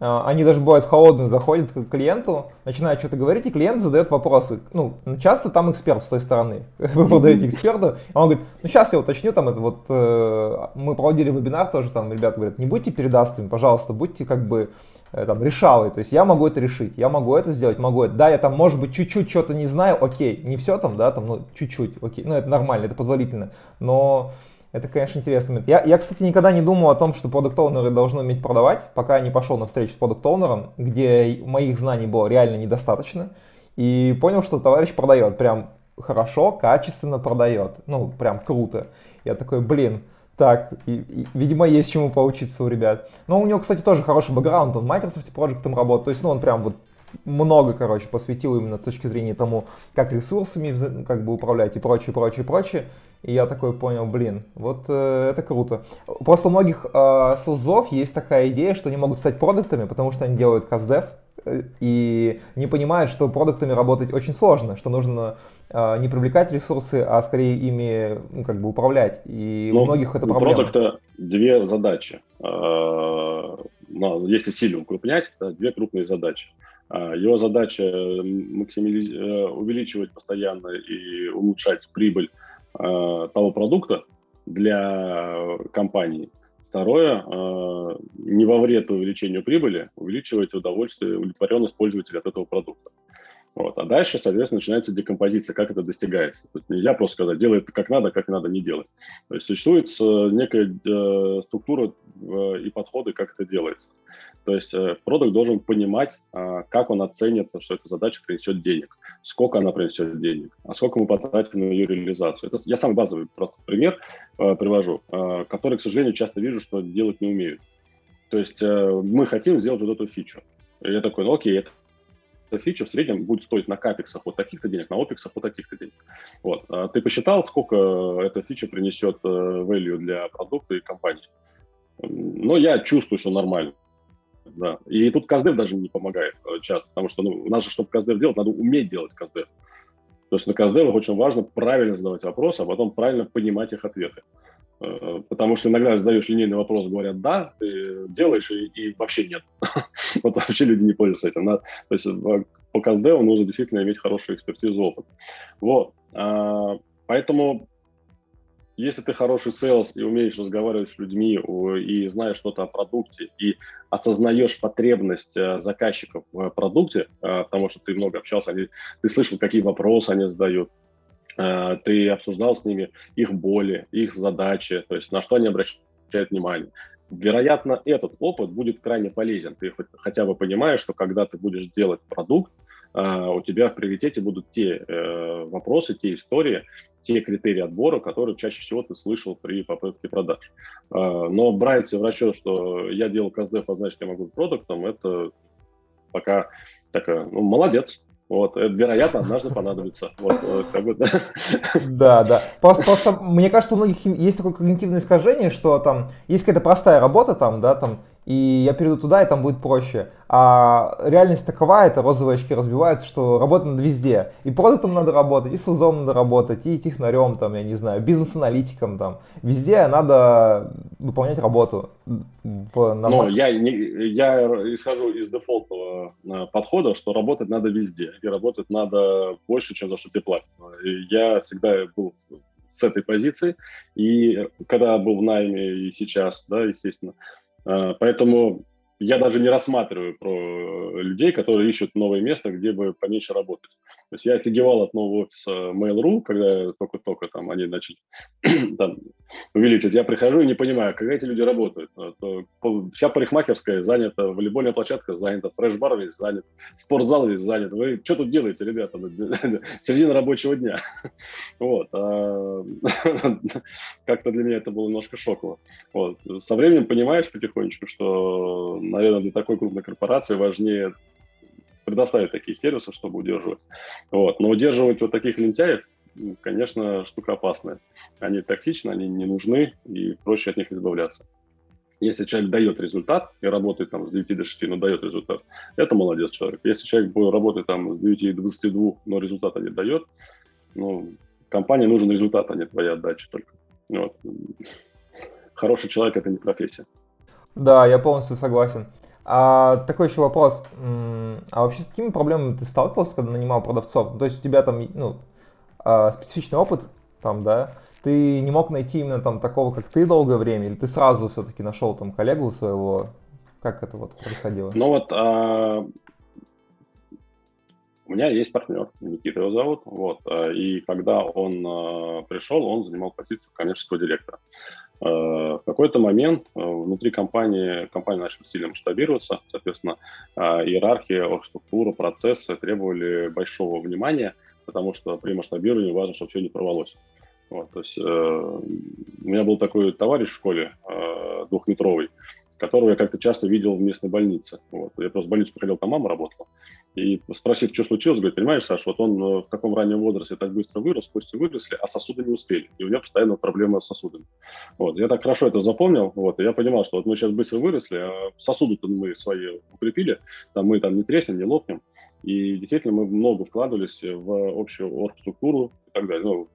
S1: они даже бывают холодные, заходят к клиенту, начинают что-то говорить, и клиент задает вопросы. Ну, часто там эксперт с той стороны. Вы продаете эксперту, а он говорит, ну сейчас я уточню, там это вот, э, мы проводили вебинар тоже, там ребята говорят, не будьте передастыми, пожалуйста, будьте как бы Э, там, решалой, то есть я могу это решить, я могу это сделать, могу это, да, я там, может быть, чуть-чуть что-то не знаю, окей, не все там, да, там, ну, чуть-чуть, окей, ну, это нормально, это позволительно, но это, конечно, интересный момент. Я, я, кстати, никогда не думал о том, что продукт оунеры должны уметь продавать, пока я не пошел на встречу с продукт оунером где моих знаний было реально недостаточно, и понял, что товарищ продает, прям хорошо, качественно продает, ну, прям круто. Я такой, блин, так, и, и, видимо, есть чему поучиться у ребят. Но у него, кстати, тоже хороший бэкграунд, он в Microsoft Project работает, то есть, ну, он прям вот много, короче, посвятил именно с точки зрения тому, как ресурсами как бы управлять и прочее, прочее, прочее. И я такой понял, блин, вот э, это круто. Просто у многих э, СУЗов есть такая идея, что они могут стать продуктами, потому что они делают каздев, э, и не понимают, что продуктами работать очень сложно, что нужно а, не привлекать ресурсы, а скорее ими ну, как бы управлять. И
S2: Но
S1: у многих это проблема. У
S2: продукта две задачи. А, если сильно укрупнять, две крупные задачи. А, его задача максимализ... Э, увеличивать постоянно и улучшать прибыль того продукта для компании. Второе, не во вред увеличению прибыли, увеличивать удовольствие, удовлетворенность пользователя от этого продукта. Вот. А дальше, соответственно, начинается декомпозиция, как это достигается. Есть нельзя просто сказать, делай это как надо, как надо не делать. То есть существует э, некая э, структура э, и подходы, как это делается. То есть э, продукт должен понимать, э, как он оценит, что эта задача принесет денег, сколько она принесет денег, а сколько мы потратим на ее реализацию. Это я самый базовый просто пример э, привожу, э, который, к сожалению, часто вижу, что делать не умеют. То есть мы хотим сделать вот эту фичу. Я такой, ну окей, это эта фича в среднем будет стоить на капексах вот таких-то денег, на опексах вот таких-то денег. Вот. А ты посчитал, сколько эта фича принесет value для продукта и компании? Но я чувствую, что нормально. Да. И тут каздев даже не помогает э, часто, потому что ну, же, чтобы каздев делать, надо уметь делать каздев. То есть на custdev ах очень важно правильно задавать вопросы, а потом правильно понимать их ответы. Э, потому что иногда задаешь линейный вопрос, говорят «да», ты делаешь и, и вообще нет. вот вообще люди не пользуются этим. то есть по custdev нужно действительно иметь хорошую экспертизу, опыт. Вот. А, поэтому если ты хороший sales и умеешь разговаривать с людьми и знаешь что-то о продукте и осознаешь потребность э, заказчиков в продукте, э, потому что ты много общался, ты слышал, какие вопросы они задают, Э, ты обсуждал с ними их боли, их задачи, то есть на что они обращают внимание. Вероятно, этот опыт будет крайне полезен. Ты хотя бы понимаешь, что когда ты будешь делать продукт, у тебя в приоритете будут те э, вопросы, те истории, те критерии отбора, которые чаще всего ты слышал при попытке продаж. Но брать в расчет, что я делал КСДФ, а значит я могу быть продуктом, это пока такая, ну, молодец, Вот, это, вероятно, однажды понадобится. Вот, как бы,
S1: да. да, Просто, просто мне кажется, у многих есть такое когнитивное искажение, что там есть какая-то простая работа, там, да, там, и я перейду туда, и там будет проще. А реальность такова, это розовые очки разбиваются, что работать надо везде. И продуктом надо работать, и с узом надо работать, и технарем, там, я не знаю, бизнес-аналитиком, там. Везде надо выполнять работу.
S2: В, на... Но я, не, я исхожу из дефолтного э, подхода, что работать надо везде, и работать надо больше, чем за что платят. И я всегда был с этой позиции, и когда был в найме и сейчас, да, естественно, поэтому я даже не рассматриваю про людей, которые ищут новое место, где бы поменьше работать. То есть я офигевал от нового офиса Mail.ru, когда только-только там они начали там, увеличивать. Я прихожу и не понимаю, как эти люди работают. А вся парикмахерская занята, волейбольная площадка занята, фреш-бар весь занят, спортзал весь занят. Вы что тут делаете, ребята, середина рабочего дня? Вот. А, как-то для меня это было немножко шоково. Вот. Со временем понимаешь потихонечку, что, наверное, для такой крупной корпорации важнее предоставить такие сервисы, чтобы удерживать. Вот. Но удерживать вот таких лентяев, конечно, штука опасная. Они токсичны, они не нужны, и проще от них избавляться. Если человек дает результат и работает там с 9 до 6, но дает результат, это молодец человек. Если человек работает там с 9 до 22, но результата не дает, ну, компании нужен результат, а не твоя отдача только. Вот. Хороший человек – это не профессия.
S1: Да, я полностью согласен. А, такой еще вопрос. А вообще с какими проблемами ты сталкивался, когда нанимал продавцов? То есть у тебя там ну, а, специфичный опыт, там, да? Ты не мог найти именно там такого, как ты долгое время, или ты сразу все-таки нашел там коллегу своего? Как это вот происходило?
S2: Ну вот а, у меня есть партнер, Никита его зовут, вот, а, и когда он а, пришел, он занимал позицию коммерческого директора. Э, в какой-то момент э, внутри компании компания начала сильно масштабироваться, соответственно, э, иерархия, структура, процессы требовали большого внимания, потому что при масштабировании важно, чтобы все не порвалось. Вот, то есть, у меня был такой товарищ в школе, двухметровый, которого я как-то часто видел в местной больнице. Вот. Я просто в больницу приходил, там мама работала. И спросив, что случилось, говорит, понимаешь, Саша, вот он э, в таком раннем возрасте так быстро вырос, кости выросли, а сосуды не успели. И у него постоянно проблема с сосудами. Вот. Я так хорошо это запомнил, вот, и я понимал, что вот мы сейчас быстро выросли, а сосуды-то мы свои укрепили, там мы там не треснем, не лопнем. И действительно мы много вкладывались в общую оргструктуру и так далее. Ну,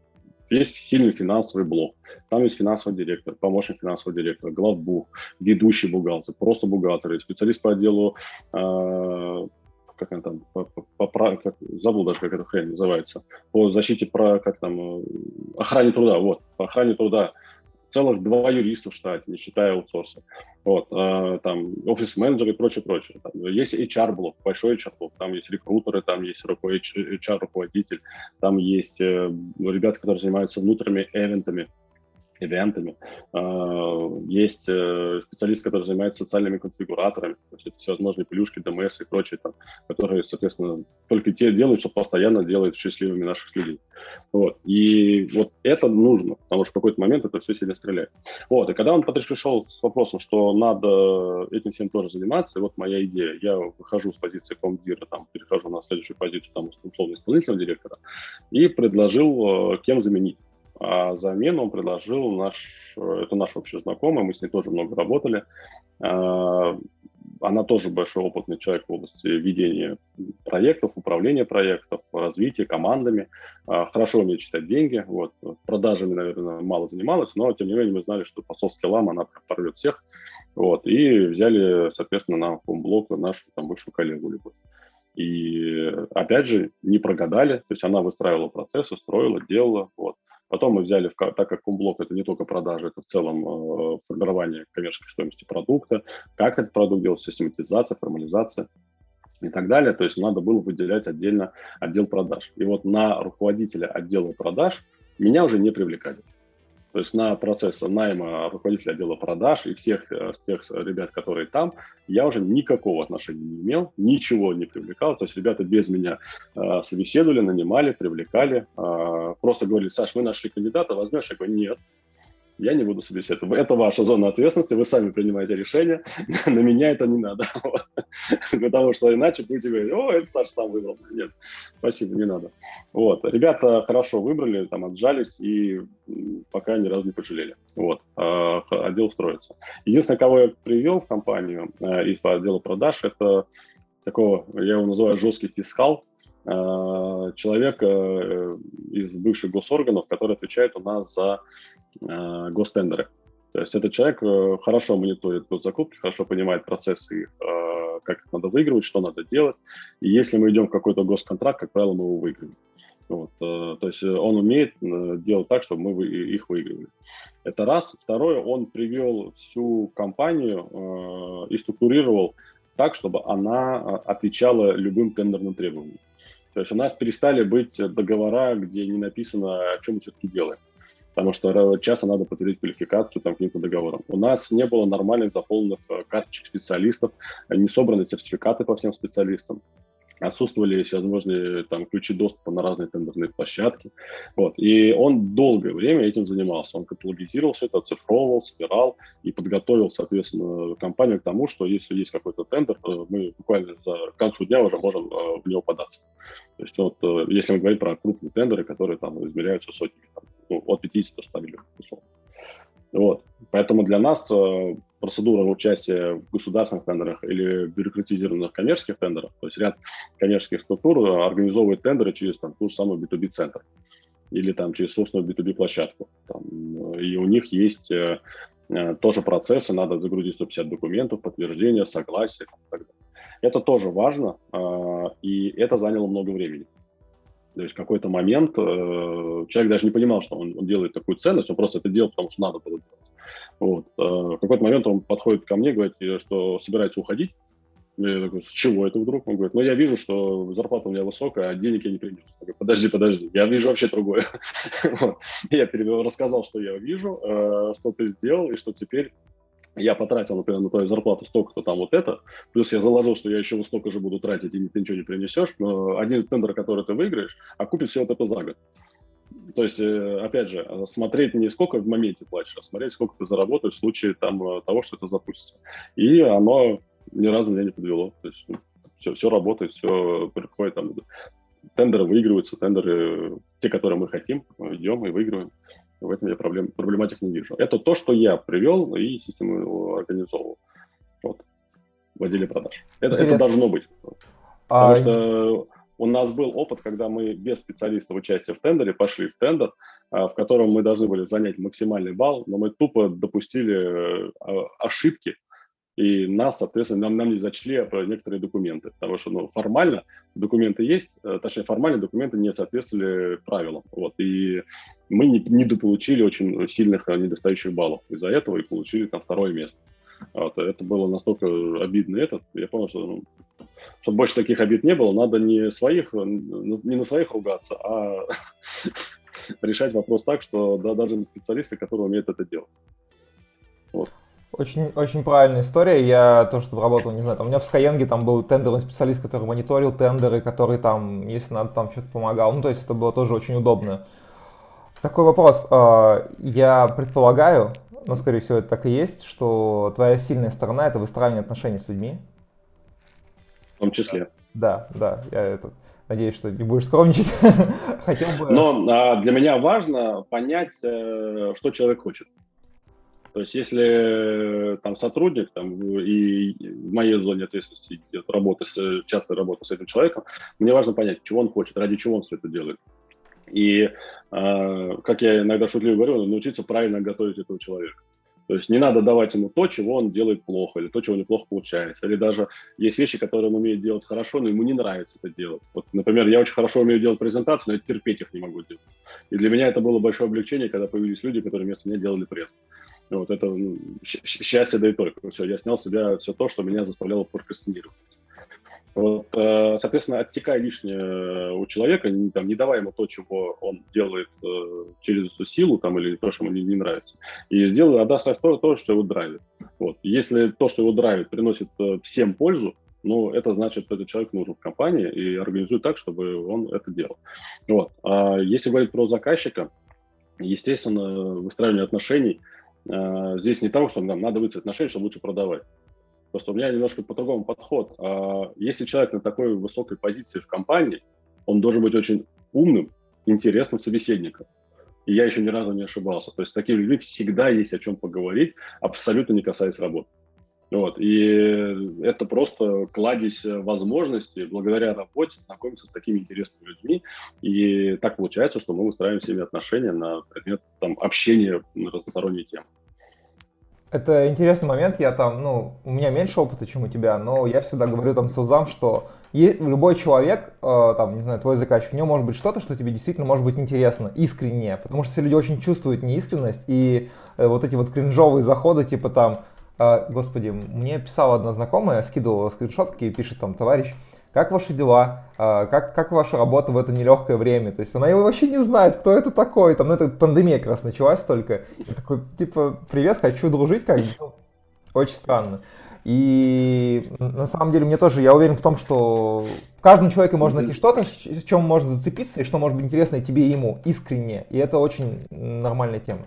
S2: есть сильный финансовый блок. Там есть финансовый директор, помощник финансового директора, главбух, ведущий бухгалтер, просто бухгалтер, специалист по отделу, э, как он там, по, по, по, как, забыл даже, как эта хрень называется, по защите, про, как там, э, охране труда, вот, по охране труда целых два юриста в штате, не считая аутсорса. Вот, э, там офис-менеджеры и прочее, прочее. Есть HR-блок, большой HR-блок, там есть рекрутеры, там есть HR-руководитель, там есть э, ребята, которые занимаются внутренними эвентами, ивентами. А, есть э, специалист, который занимается социальными конфигураторами, то есть всевозможные плюшки, ДМС и прочее, там, которые, соответственно, только те делают, что постоянно делают счастливыми наших людей. Вот. И вот это нужно, потому что в какой-то момент это все сильно стреляет. Вот. И когда он, пришел с вопросом, что надо этим всем тоже заниматься, и вот моя идея, я выхожу с позиции комдира, там, перехожу на следующую позицию, там, условно, исполнительного директора, и предложил, э, кем заменить. А замену он предложил наш, это наш общий знакомый, мы с ней тоже много работали. А, она тоже большой опытный человек в области ведения проектов, управления проектов, развития командами. А, хорошо умеет читать деньги. Вот. Продажами, наверное, мало занималась, но тем не менее мы знали, что по софт-скиллам она порвет всех. Вот. И взяли, соответственно, на блок нашу там, бывшую коллегу Любовь. И опять же, не прогадали, то есть она выстраивала процессы, строила, делала. Вот. Потом мы взяли, так как Кумблок это не только продажи, это в целом э, формирование коммерческой стоимости продукта, как этот продукт делать, систематизация, формализация и так далее. То есть надо было выделять отдельно отдел продаж. И вот на руководителя отдела продаж меня уже не привлекали. То есть на процесс найма руководителя отдела продаж и всех э, тех ребят, которые там, я уже никакого отношения не имел, ничего не привлекал. То есть ребята без меня э, собеседовали, нанимали, привлекали. Э, просто говорили, Саш, мы нашли кандидата, возьмешь? Я говорю, нет. Я не буду собеседовать. Это ваша зона ответственности, вы сами принимаете решение, на меня это не надо. Потому что иначе будете говорить, о, это Саша сам выбрал. Нет, спасибо, не надо. Вот. Ребята хорошо выбрали, там отжались и пока ни разу не пожалели. Вот. А, отдел строится. Единственное, кого я привел в компанию э, из отдела продаж, это такого, я его называю жесткий фискал, человека э, из бывших госорганов, который отвечает у нас за э, гостендеры. То есть этот человек хорошо мониторит госзакупки, хорошо понимает процессы, как их надо выигрывать, что надо делать. И если мы идем в какой-то госконтракт, как правило, мы его выиграем. Вот, то есть он умеет делать так, чтобы мы их выигрывали. Это раз. Второе, он привел всю компанию и структурировал так, чтобы она отвечала любым тендерным требованиям. То есть у нас перестали быть договора, где не написано, о чем мы все-таки делаем. Потому что часто надо подтвердить квалификацию там, каким-то договором. У нас не было нормальных заполненных э, карточек специалистов, не собраны сертификаты по всем специалистам отсутствовали всевозможные там ключи доступа на разные тендерные площадки. Вот. И он долгое время этим занимался. Он каталогизировал все это, оцифровывал, собирал и подготовил, соответственно, компанию к тому, что если есть какой-то тендер, мы буквально за концу дня уже можем э, в него податься. То есть вот, э, если мы говорим про крупные тендеры, которые там измеряются сотнями, там, ну, от 50 до 100 миллионов, условно. Вот. Поэтому для нас э, процедура участия в государственных тендерах или бюрократизированных коммерческих тендерах, то есть ряд коммерческих структур организовывает тендеры через там, ту же самую B2B-центр или там через собственную B2B-площадку. И у них есть э, э, тоже процессы, надо загрузить 150 документов, подтверждения, согласия и так далее. Это тоже важно, э, и это заняло много времени. То есть в какой-то момент э, человек даже не понимал, что он, он делает такую ценность, он просто это делал, потому что надо было делать. Вот. Э, в какой-то момент он подходит ко мне, говорит, что собирается уходить. Я такой, с чего это вдруг? Он говорит, ну я вижу, что зарплата у меня высокая, а денег я не принес. Я говорю, подожди, подожди, я вижу вообще другое. Я рассказал, что я вижу, э, что ты сделал, и что теперь я потратил, например, на твою зарплату столько-то там вот это, плюс я заложил, что я еще вот столько же буду тратить, и ты ничего не принесешь, но один тендер, который ты выиграешь, окупит все вот это за год. То есть, э, опять же, смотреть не сколько в моменте платишь, а смотреть, сколько ты заработаешь в случае там, э, того, что это запустится. И оно ни разу меня не подвело. То есть, все, ну, все работает, все приходит там. Тендеры выигрываются, тендеры, те, которые мы хотим, идем и выигрываем. В этом я проблем, проблематик не вижу. Это то, что я привел и систему организовывал вот, в отделе продаж. Это, это должно быть. А... Потому что у нас был опыт, когда мы без специалистов участия в тендере пошли в тендер, а, в котором мы должны были занять максимальный балл, но мы тупо допустили э, ошибки, и нас, соответственно, нам, нам не зачли некоторые документы, потому что ну, формально документы есть, э, точнее, формально документы не соответствовали правилам. Вот, и мы не, недополучили очень сильных э, недостающих баллов из-за этого и получили там второе место. Вот, это было настолько обидно этот, я понял, что ну, чтобы больше таких обид не было, надо не своих, не на своих ругаться, а решать вопрос так, что да, даже специалисты, которые умеют это делать.
S1: Вот. Очень, очень правильная история. Я тоже там работал, не знаю, там, у меня в Skyeng там был тендерный специалист, который мониторил тендеры, который там, если надо, там что-то помогал. Ну, то есть это было тоже очень удобно. Такой вопрос. А, я предполагаю, но, скорее всего, это так и есть, что твоя сильная сторона — это выстраивание отношений с людьми.
S2: В том числе.
S1: Да, да, я это, надеюсь, что не будешь скромничать.
S2: Хотел бы... Но а, для меня важно понять, э, что человек хочет. То есть, если там сотрудник, там, и в моей зоне ответственности идет работа с, частая работа с этим человеком, мне важно понять, чего он хочет, ради чего он все это делает. И, э, как я иногда шутливо говорю, научиться правильно готовить этого человека. То есть не надо давать ему то, чего он делает плохо, или то, чего неплохо получается. Или даже есть вещи, которые он умеет делать хорошо, но ему не нравится это делать. Вот, например, я очень хорошо умею делать презентацию, но я терпеть их не могу делать. И для меня это было большое облегчение, когда появились люди, которые вместо меня делали пресс. Вот это ну, счастье, да и только. Все, я снял с себя все то, что меня заставляло прокрастинировать. Вот, э, соответственно, отсекая лишнее у человека, не, там, не давая ему то, чего он делает э, через эту силу там, или то, что ему не, не нравится, и сделай, отдаст то, то, что его драйвит. Вот. Если то, что его драйвит, приносит э, всем пользу, ну, это значит, этот человек нужен в компании и организует так, чтобы он это делал. Вот. А если говорить про заказчика, естественно, выстраивание отношений. Э, здесь не того, что нам надо выстроить отношения, чтобы лучше продавать. Просто у меня немножко по-другому подход. А если человек на такой высокой позиции в компании, он должен быть очень умным, интересным собеседником. И я еще ни разу не ошибался. То есть с такими людьми всегда есть о чем поговорить, абсолютно не касаясь работы. Вот. И это просто кладезь возможностей благодаря работе знакомиться с такими интересными людьми. И так получается, что мы выстраиваем с ними отношения на предмет там, общения на разносторонние темы.
S1: Это интересный момент. Я там, ну, у меня меньше опыта, чем у тебя, но я всегда говорю там сузам, что любой человек, э, там, не знаю, твой заказчик, у него может быть что-то, что тебе действительно может быть интересно, искренне, потому что все люди очень чувствуют неискренность, и э, вот эти вот кринжовые заходы, типа там, э, господи, мне писала одна знакомая, скидывала скриншотки и пишет там, товарищ, как ваши дела, а, как, как ваша работа в это нелегкое время. То есть она его вообще не знает, кто это такой. Там, ну, это пандемия как раз началась только. И такой, типа, привет, хочу дружить, как очень странно. И на самом деле мне тоже, я уверен в том, что каждому человеку можно найти что-то, с чем можно зацепиться, и что может быть интересно и тебе, и ему, искренне. И это очень нормальная тема.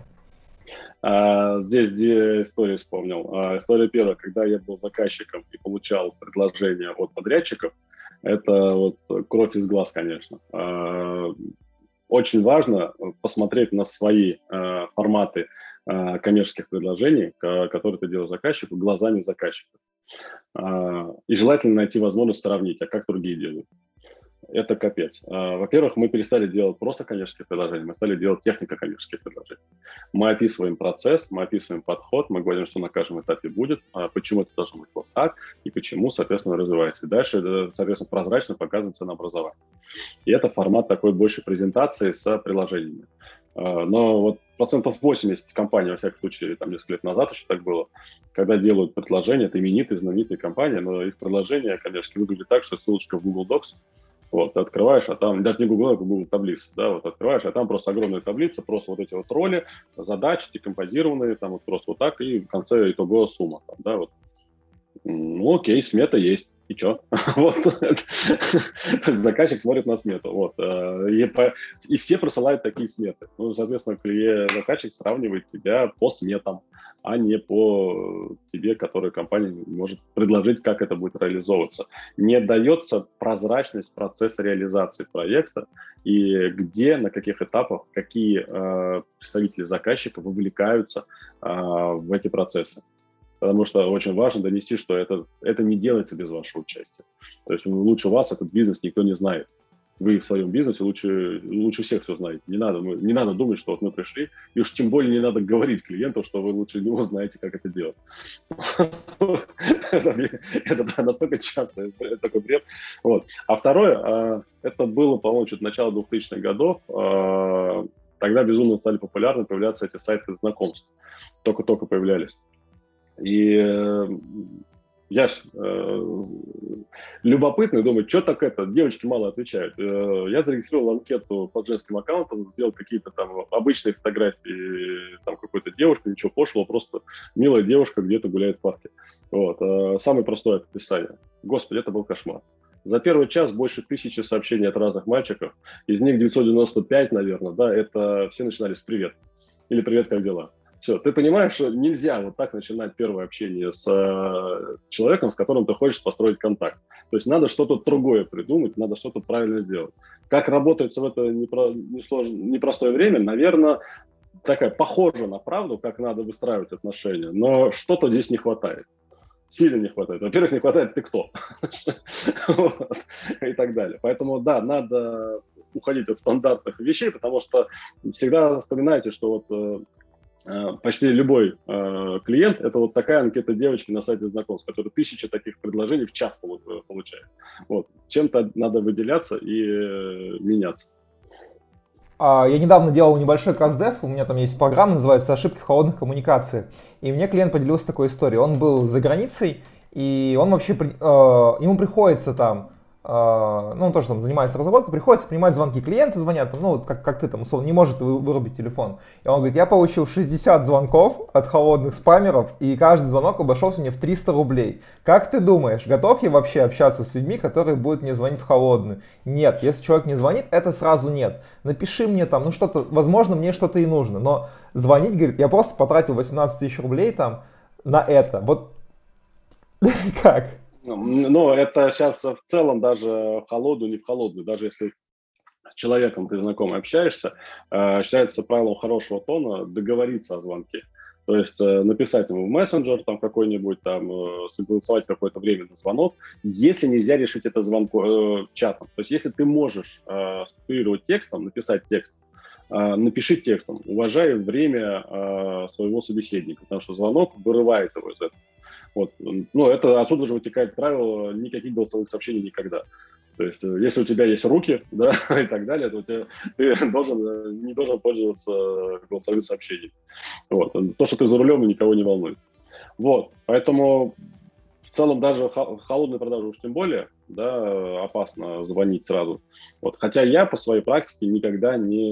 S2: А, здесь две истории вспомнил. А, история первая, когда я был заказчиком и получал предложения от подрядчиков, это вот кровь из глаз, конечно. А, очень важно посмотреть на свои а, форматы а, коммерческих предложений, которые ты делаешь заказчику, глазами заказчика. И желательно найти возможность сравнить, а как другие делают это капец. А, во-первых, мы перестали делать просто коммерческие предложения, мы стали делать технико-коммерческие предложения. Мы описываем процесс, мы описываем подход, мы говорим, что на каждом этапе будет, а почему это должно быть вот так, и почему, соответственно, развивается. И дальше, э, соответственно, прозрачно показываем ценообразование. И это формат такой больше презентации с приложениями. А, но вот процентов 80 компаний, во всяком случае, там несколько лет назад еще так было, когда делают предложения, это именитые, знаменитые компании, но их предложения, конечно, выглядят так, что ссылочка в Google Docs, вот, ты открываешь, а там, даже не Google, а Google таблица, да, вот открываешь, а там просто огромная таблица, просто вот эти вот роли, задачи декомпозированные, там вот просто вот так, и в конце итоговая сумма, там, да, вот. Ну, окей, смета есть и что? вот. заказчик смотрит на смету. Вот. Э, и, по, и все присылают такие сметы. Ну, соответственно, клиент, заказчик сравнивает тебя по сметам, а не по тебе, который компания может предложить, как это будет реализовываться. Не дается прозрачность процесса реализации проекта и где, на каких этапах, какие э, представители заказчика вовлекаются э, в эти процессы потому что очень важно донести, что это, это не делается без вашего участия. То есть лучше вас этот бизнес никто не знает. Вы в своем бизнесе лучше, лучше всех все знаете. Не надо, не надо думать, что вот мы пришли, и уж тем более не надо говорить клиенту, что вы лучше него знаете, как это делать. Это настолько часто, такой бред. А второе, а, это было, по-моему, что-то начало 2000-х годов. А, тогда безумно стали популярны появляться эти сайты знакомств. Только-только появлялись. И э, я ж э, любопытный, думаю, что так это, девочки мало отвечают. Э, я зарегистрировал анкету под женским аккаунтом, сделал какие-то там обычные фотографии, там какой-то девушка, ничего пошло, просто милая девушка где-то гуляет в парке. Вот. Э, самое простое описание. Господи, это был кошмар. За первый час больше тысячи сообщений от разных мальчиков. Из них 995, наверное, да, это все начинали с «привет» или «привет, как дела?». Все, ты понимаешь, что нельзя вот так начинать первое общение с э, человеком, с которым ты хочешь построить контакт. То есть надо что-то другое придумать, надо что-то правильно сделать. Как работать в это непро, несложно, непростое время, наверное, такая похожа на правду, как надо выстраивать отношения, но что-то здесь не хватает. Сильно не хватает. Во-первых, не хватает ты кто и так далее. Поэтому, да, надо уходить от стандартных вещей, потому что всегда вспоминайте, что вот Э, почти любой э, клиент, это вот такая анкета девочки на сайте знакомств, которая тысячи таких предложений в час э, получает. Вот. Чем-то надо выделяться и э, меняться.
S1: А, я недавно делал небольшой каздев, у меня там есть программа, называется «Ошибки холодных коммуникаций». И мне клиент поделился такой историей. Он был за границей, и он вообще, ему приходится там э, ну, он тоже там занимается разработкой, приходится принимать звонки, клиенты звонят, ну, вот как, как ты там, условно, не может вырубить телефон. И он говорит, я получил 60 звонков от холодных спамеров, и каждый звонок обошелся мне в 300 рублей. Как ты думаешь, готов я вообще общаться с людьми, которые будут мне звонить в холодную? Нет, если человек не звонит, это сразу нет. Напиши мне там, ну что-то, возможно, мне что-то и нужно, но звонить, говорит, я просто потратил 18 тысяч рублей там на это. Вот как?
S2: Ну, это сейчас в целом даже в холодную, не в холодную, даже если с человеком ты знакомый общаешься, э, считается правилом хорошего тона договориться о звонке. То есть э, написать ему в мессенджер там какой-нибудь, там, э, согласовать какое-то время на звонок, если нельзя решить это звонком, э, чатом. То есть если ты можешь э, структурировать текстом, написать текст, напиши текстом, уважая время э, своего собеседника, потому что звонок вырывает его из этого. Вот. Ну, это отсюда же вытекает правило никаких голосовых сообщений никогда. То есть, э, если у тебя есть руки, да, и так далее, то ты, ты должен, э, не должен пользоваться голосовым сообщением. Вот. То, что ты за рулем, никого не волнует. Вот. Поэтому в целом даже холодные продажи уж тем более, да, опасно звонить сразу. Вот. Хотя я по своей практике никогда не,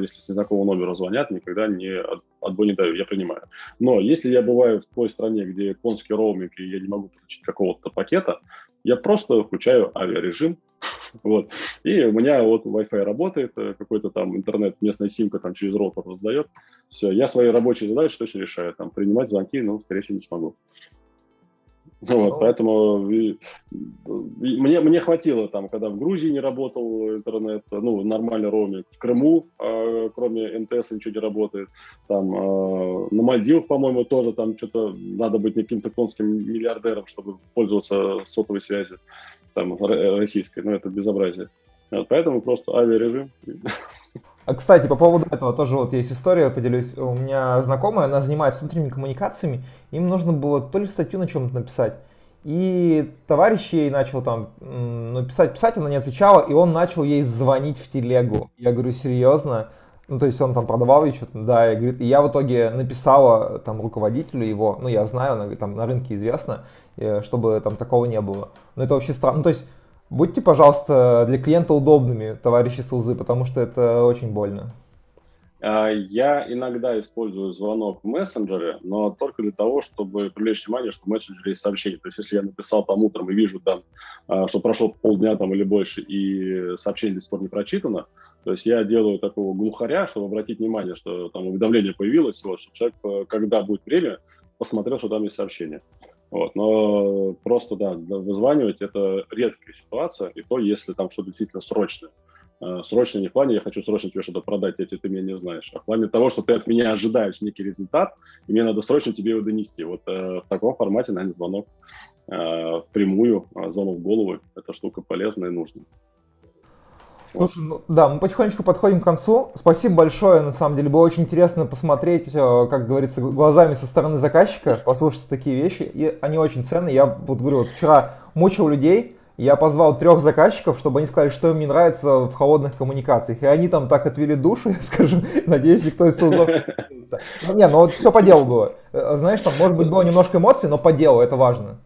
S2: если с незнакомого номера звонят, никогда не отбой не даю, я принимаю. Но если я бываю в той стране, где конский роуминг, и я не могу получить какого-то пакета, я просто включаю авиарежим, вот. И у меня вот Wi-Fi работает, э, какой-то там интернет, местная симка там через роутер раздает. Все, я свои рабочие задачи точно решаю. Там принимать звонки, ну, скорее всего, не смогу. Вот, ну, поэтому и, мне, мне хватило там, когда в Грузии не работал интернет, ну, нормальный роуминг, в Крыму, э, кроме МТС, ничего не работает, там, э, на Мальдивах, по-моему, тоже там что-то надо быть каким-то конским миллиардером, чтобы пользоваться сотовой связью, там, российской, ну, это безобразие. Вот, поэтому просто авиарежим.
S1: А, кстати, по поводу этого тоже вот есть история, поделюсь. У меня знакомая, она занимается внутренними коммуникациями, им нужно было то ли статью на чем-то написать, и товарищ ей начал там ну, писать, писать, она не отвечала, и он начал ей звонить в телегу. Я говорю, серьезно? Ну, то есть он там продавал ей что-то, да, и, говорит, и я в итоге написала там руководителю его, ну, я знаю, она, там на рынке известно, э, чтобы там такого не было. Но это вообще странно, ну, то есть Будьте, пожалуйста, для клиента удобными, товарищи СЛЗ, потому что это очень больно.
S2: А, я иногда использую звонок в мессенджере, но только для того, чтобы привлечь внимание, что в мессенджере есть сообщение. То есть, если я написал там утром и вижу там, а, что прошло полдня там или больше, и сообщение до сих пор не прочитано, то есть я делаю такого глухаря, чтобы обратить внимание, что там уведомление появилось, вот, чтобы человек, э, когда будет время, посмотрел, что там есть сообщение. Вот, но просто, да, вызванивать это редкая ситуация, и то, если там что-то действительно срочное. Э, срочно не в плане, я хочу срочно тебе что-то продать, если ты меня не знаешь, а в плане того, что ты от меня ожидаешь некий результат, и мне надо срочно тебе его донести. Вот э, в таком формате, наверное, звонок э, впрямую, э, звонок в голову, эта штука полезная и нужная.
S1: Слушай, ну, да, мы потихонечку подходим к концу. Спасибо большое, на самом деле, было очень интересно посмотреть, э, как говорится, глазами со стороны заказчика, послушать такие вещи, и они очень ценные. Я вот говорю, вот вчера мучил людей, я позвал трех заказчиков, чтобы они сказали, что им не нравится в холодных коммуникациях. И они там так отвели душу, я скажу, надеюсь, никто из СУЗов ну, Не, ну вот все по делу было. Э, знаешь, там, может быть, было немножко эмоций, но по делу, это важно.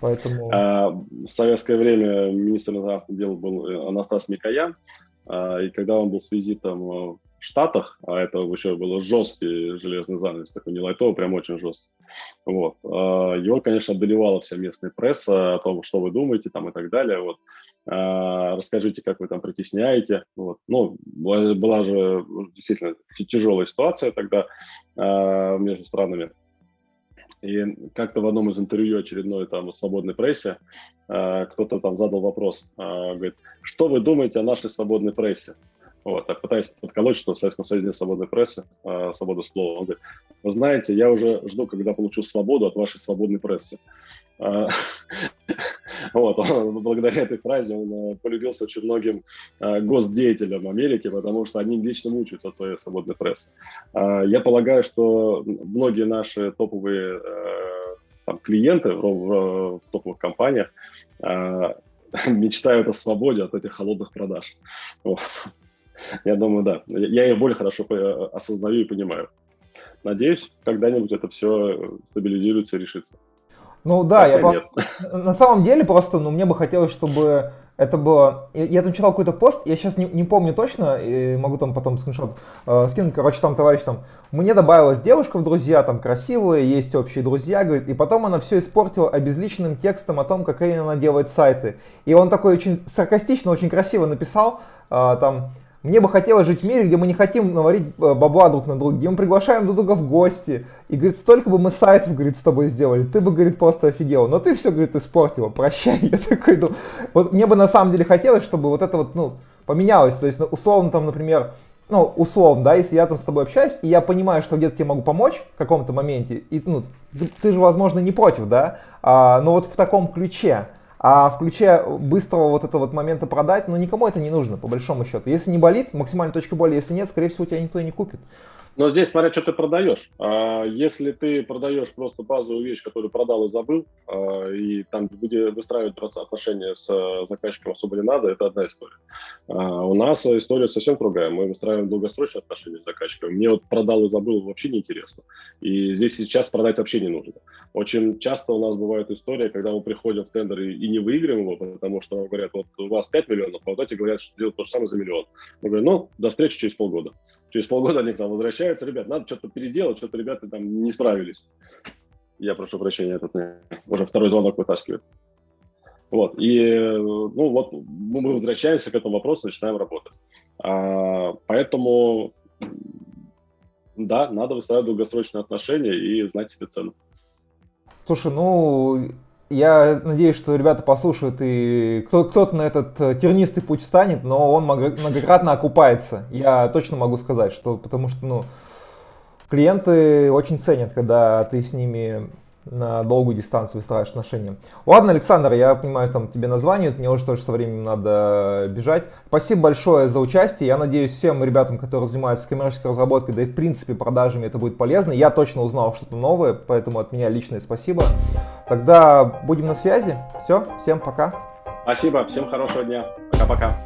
S2: Поэтому... А, в советское время министр иностранных дел был э, Анастас Микоян, а, и когда он был с визитом э, в Штатах, а это еще было жесткий железный занавес, такой не лайтовый, прям очень жесткий. Вот. А, его, конечно, одолевала вся местная пресса о том, что вы думаете там и так далее. Вот. Расскажите, как вы там притесняете. Вот. Ну, была же действительно тяжелая ситуация тогда между странами. И как-то в одном из интервью очередной там свободной прессе э, кто-то там задал вопрос, э, говорит, что вы думаете о нашей свободной прессе? Вот, пытаясь подколоть, что в Советском Союзе нет свободной прессы, э, свобода слова. Он говорит, вы знаете, я уже жду, когда получу свободу от вашей свободной прессы. Вот, он, благодаря этой фразе он э, полюбился очень многим э, госдеятелям Америки, потому что они лично мучаются от своей свободной прессы. А, я полагаю, что многие наши топовые э, там, клиенты в, в, в топовых компаниях мечтают о свободе от этих холодных продаж. Вот. Я думаю, да. Я их более хорошо осознаю и понимаю. Надеюсь, когда-нибудь это все стабилизируется и решится.
S1: Ну да, я просто... На самом деле просто, ну мне бы хотелось, чтобы Это было... Я там читал какой-то пост, я сейчас не, не помню точно, и могу там потом скриншот э, скинуть. Короче, там товарищ там... Мне добавилась девушка в друзья, там красивые, есть общие друзья, говорит, и потом она все испортила обезличенным текстом о том, какие она делает сайты. И он такой очень саркастично, очень красиво написал, э, там... Мне бы хотелось жить в мире, где мы не хотим наварить э, бабла друг на друга, где мы приглашаем друг друга в гости. И, говорит, столько бы мы сайтов, говорит, с тобой сделали, ты бы, говорит, просто офигел. Но ты все, говорит, испортила, прощай. Я такой, ну, вот мне бы на самом деле хотелось, чтобы вот это вот, ну, поменялось. То есть, ну, условно, там, например, ну, условно, да, если я там с тобой общаюсь, и я понимаю, что где-то тебе могу помочь в каком-то моменте, и, ну, ты, ты же, возможно, не против, да, а, но вот в таком ключе, а в ключе быстрого вот этого вот момента продать, ну никому это не нужно, по большому счету. Если не болит, максимальная точка боли, если нет, скорее всего, тебя никто и не купит.
S2: Но здесь смотря, что ты продаешь. А если ты продаешь просто базовую вещь, которую продал и забыл, а, и там где выстраивать отношения с э, заказчиком особо не надо, это одна история. А у нас история совсем другая. Мы выстраиваем долгосрочные отношения с заказчиком. Мне вот продал и забыл вообще неинтересно. И здесь сейчас продать вообще не нужно. Очень часто у нас бывает история, когда мы приходим в тендер и, не выиграем его, потому что говорят, вот у вас 5 миллионов, а вот эти говорят, что делают то же самое за миллион. Мы говорим, ну, до встречи через полгода. Через полгода они к нам возвращаются, ребят, надо что-то переделать, что-то ребята там не справились. Я прошу прощения, этот уже второй звонок вытаскивает. Вот, и, ну, вот мы возвращаемся к этому вопросу, начинаем работать. А, поэтому, да, надо выстраивать долгосрочные отношения и знать себе цену.
S1: Слушай, ну, я надеюсь, что ребята послушают и кто, кто-то на этот э, тернистый путь встанет, но он многократно окупается. Я точно могу сказать, что потому что ну, клиенты очень ценят, когда ты с ними на долгую дистанцию выстраиваешь отношения. Ладно, Александр, я понимаю, там тебе название, мне уже тоже со временем надо бежать. Спасибо большое за участие. Я надеюсь, всем ребятам, которые занимаются коммерческой разработкой, да и в принципе продажами, это будет полезно. Я точно узнал что-то новое, поэтому от меня личное спасибо. Тогда будем на связи. Все, всем пока.
S2: Спасибо, всем хорошего дня. Пока-пока.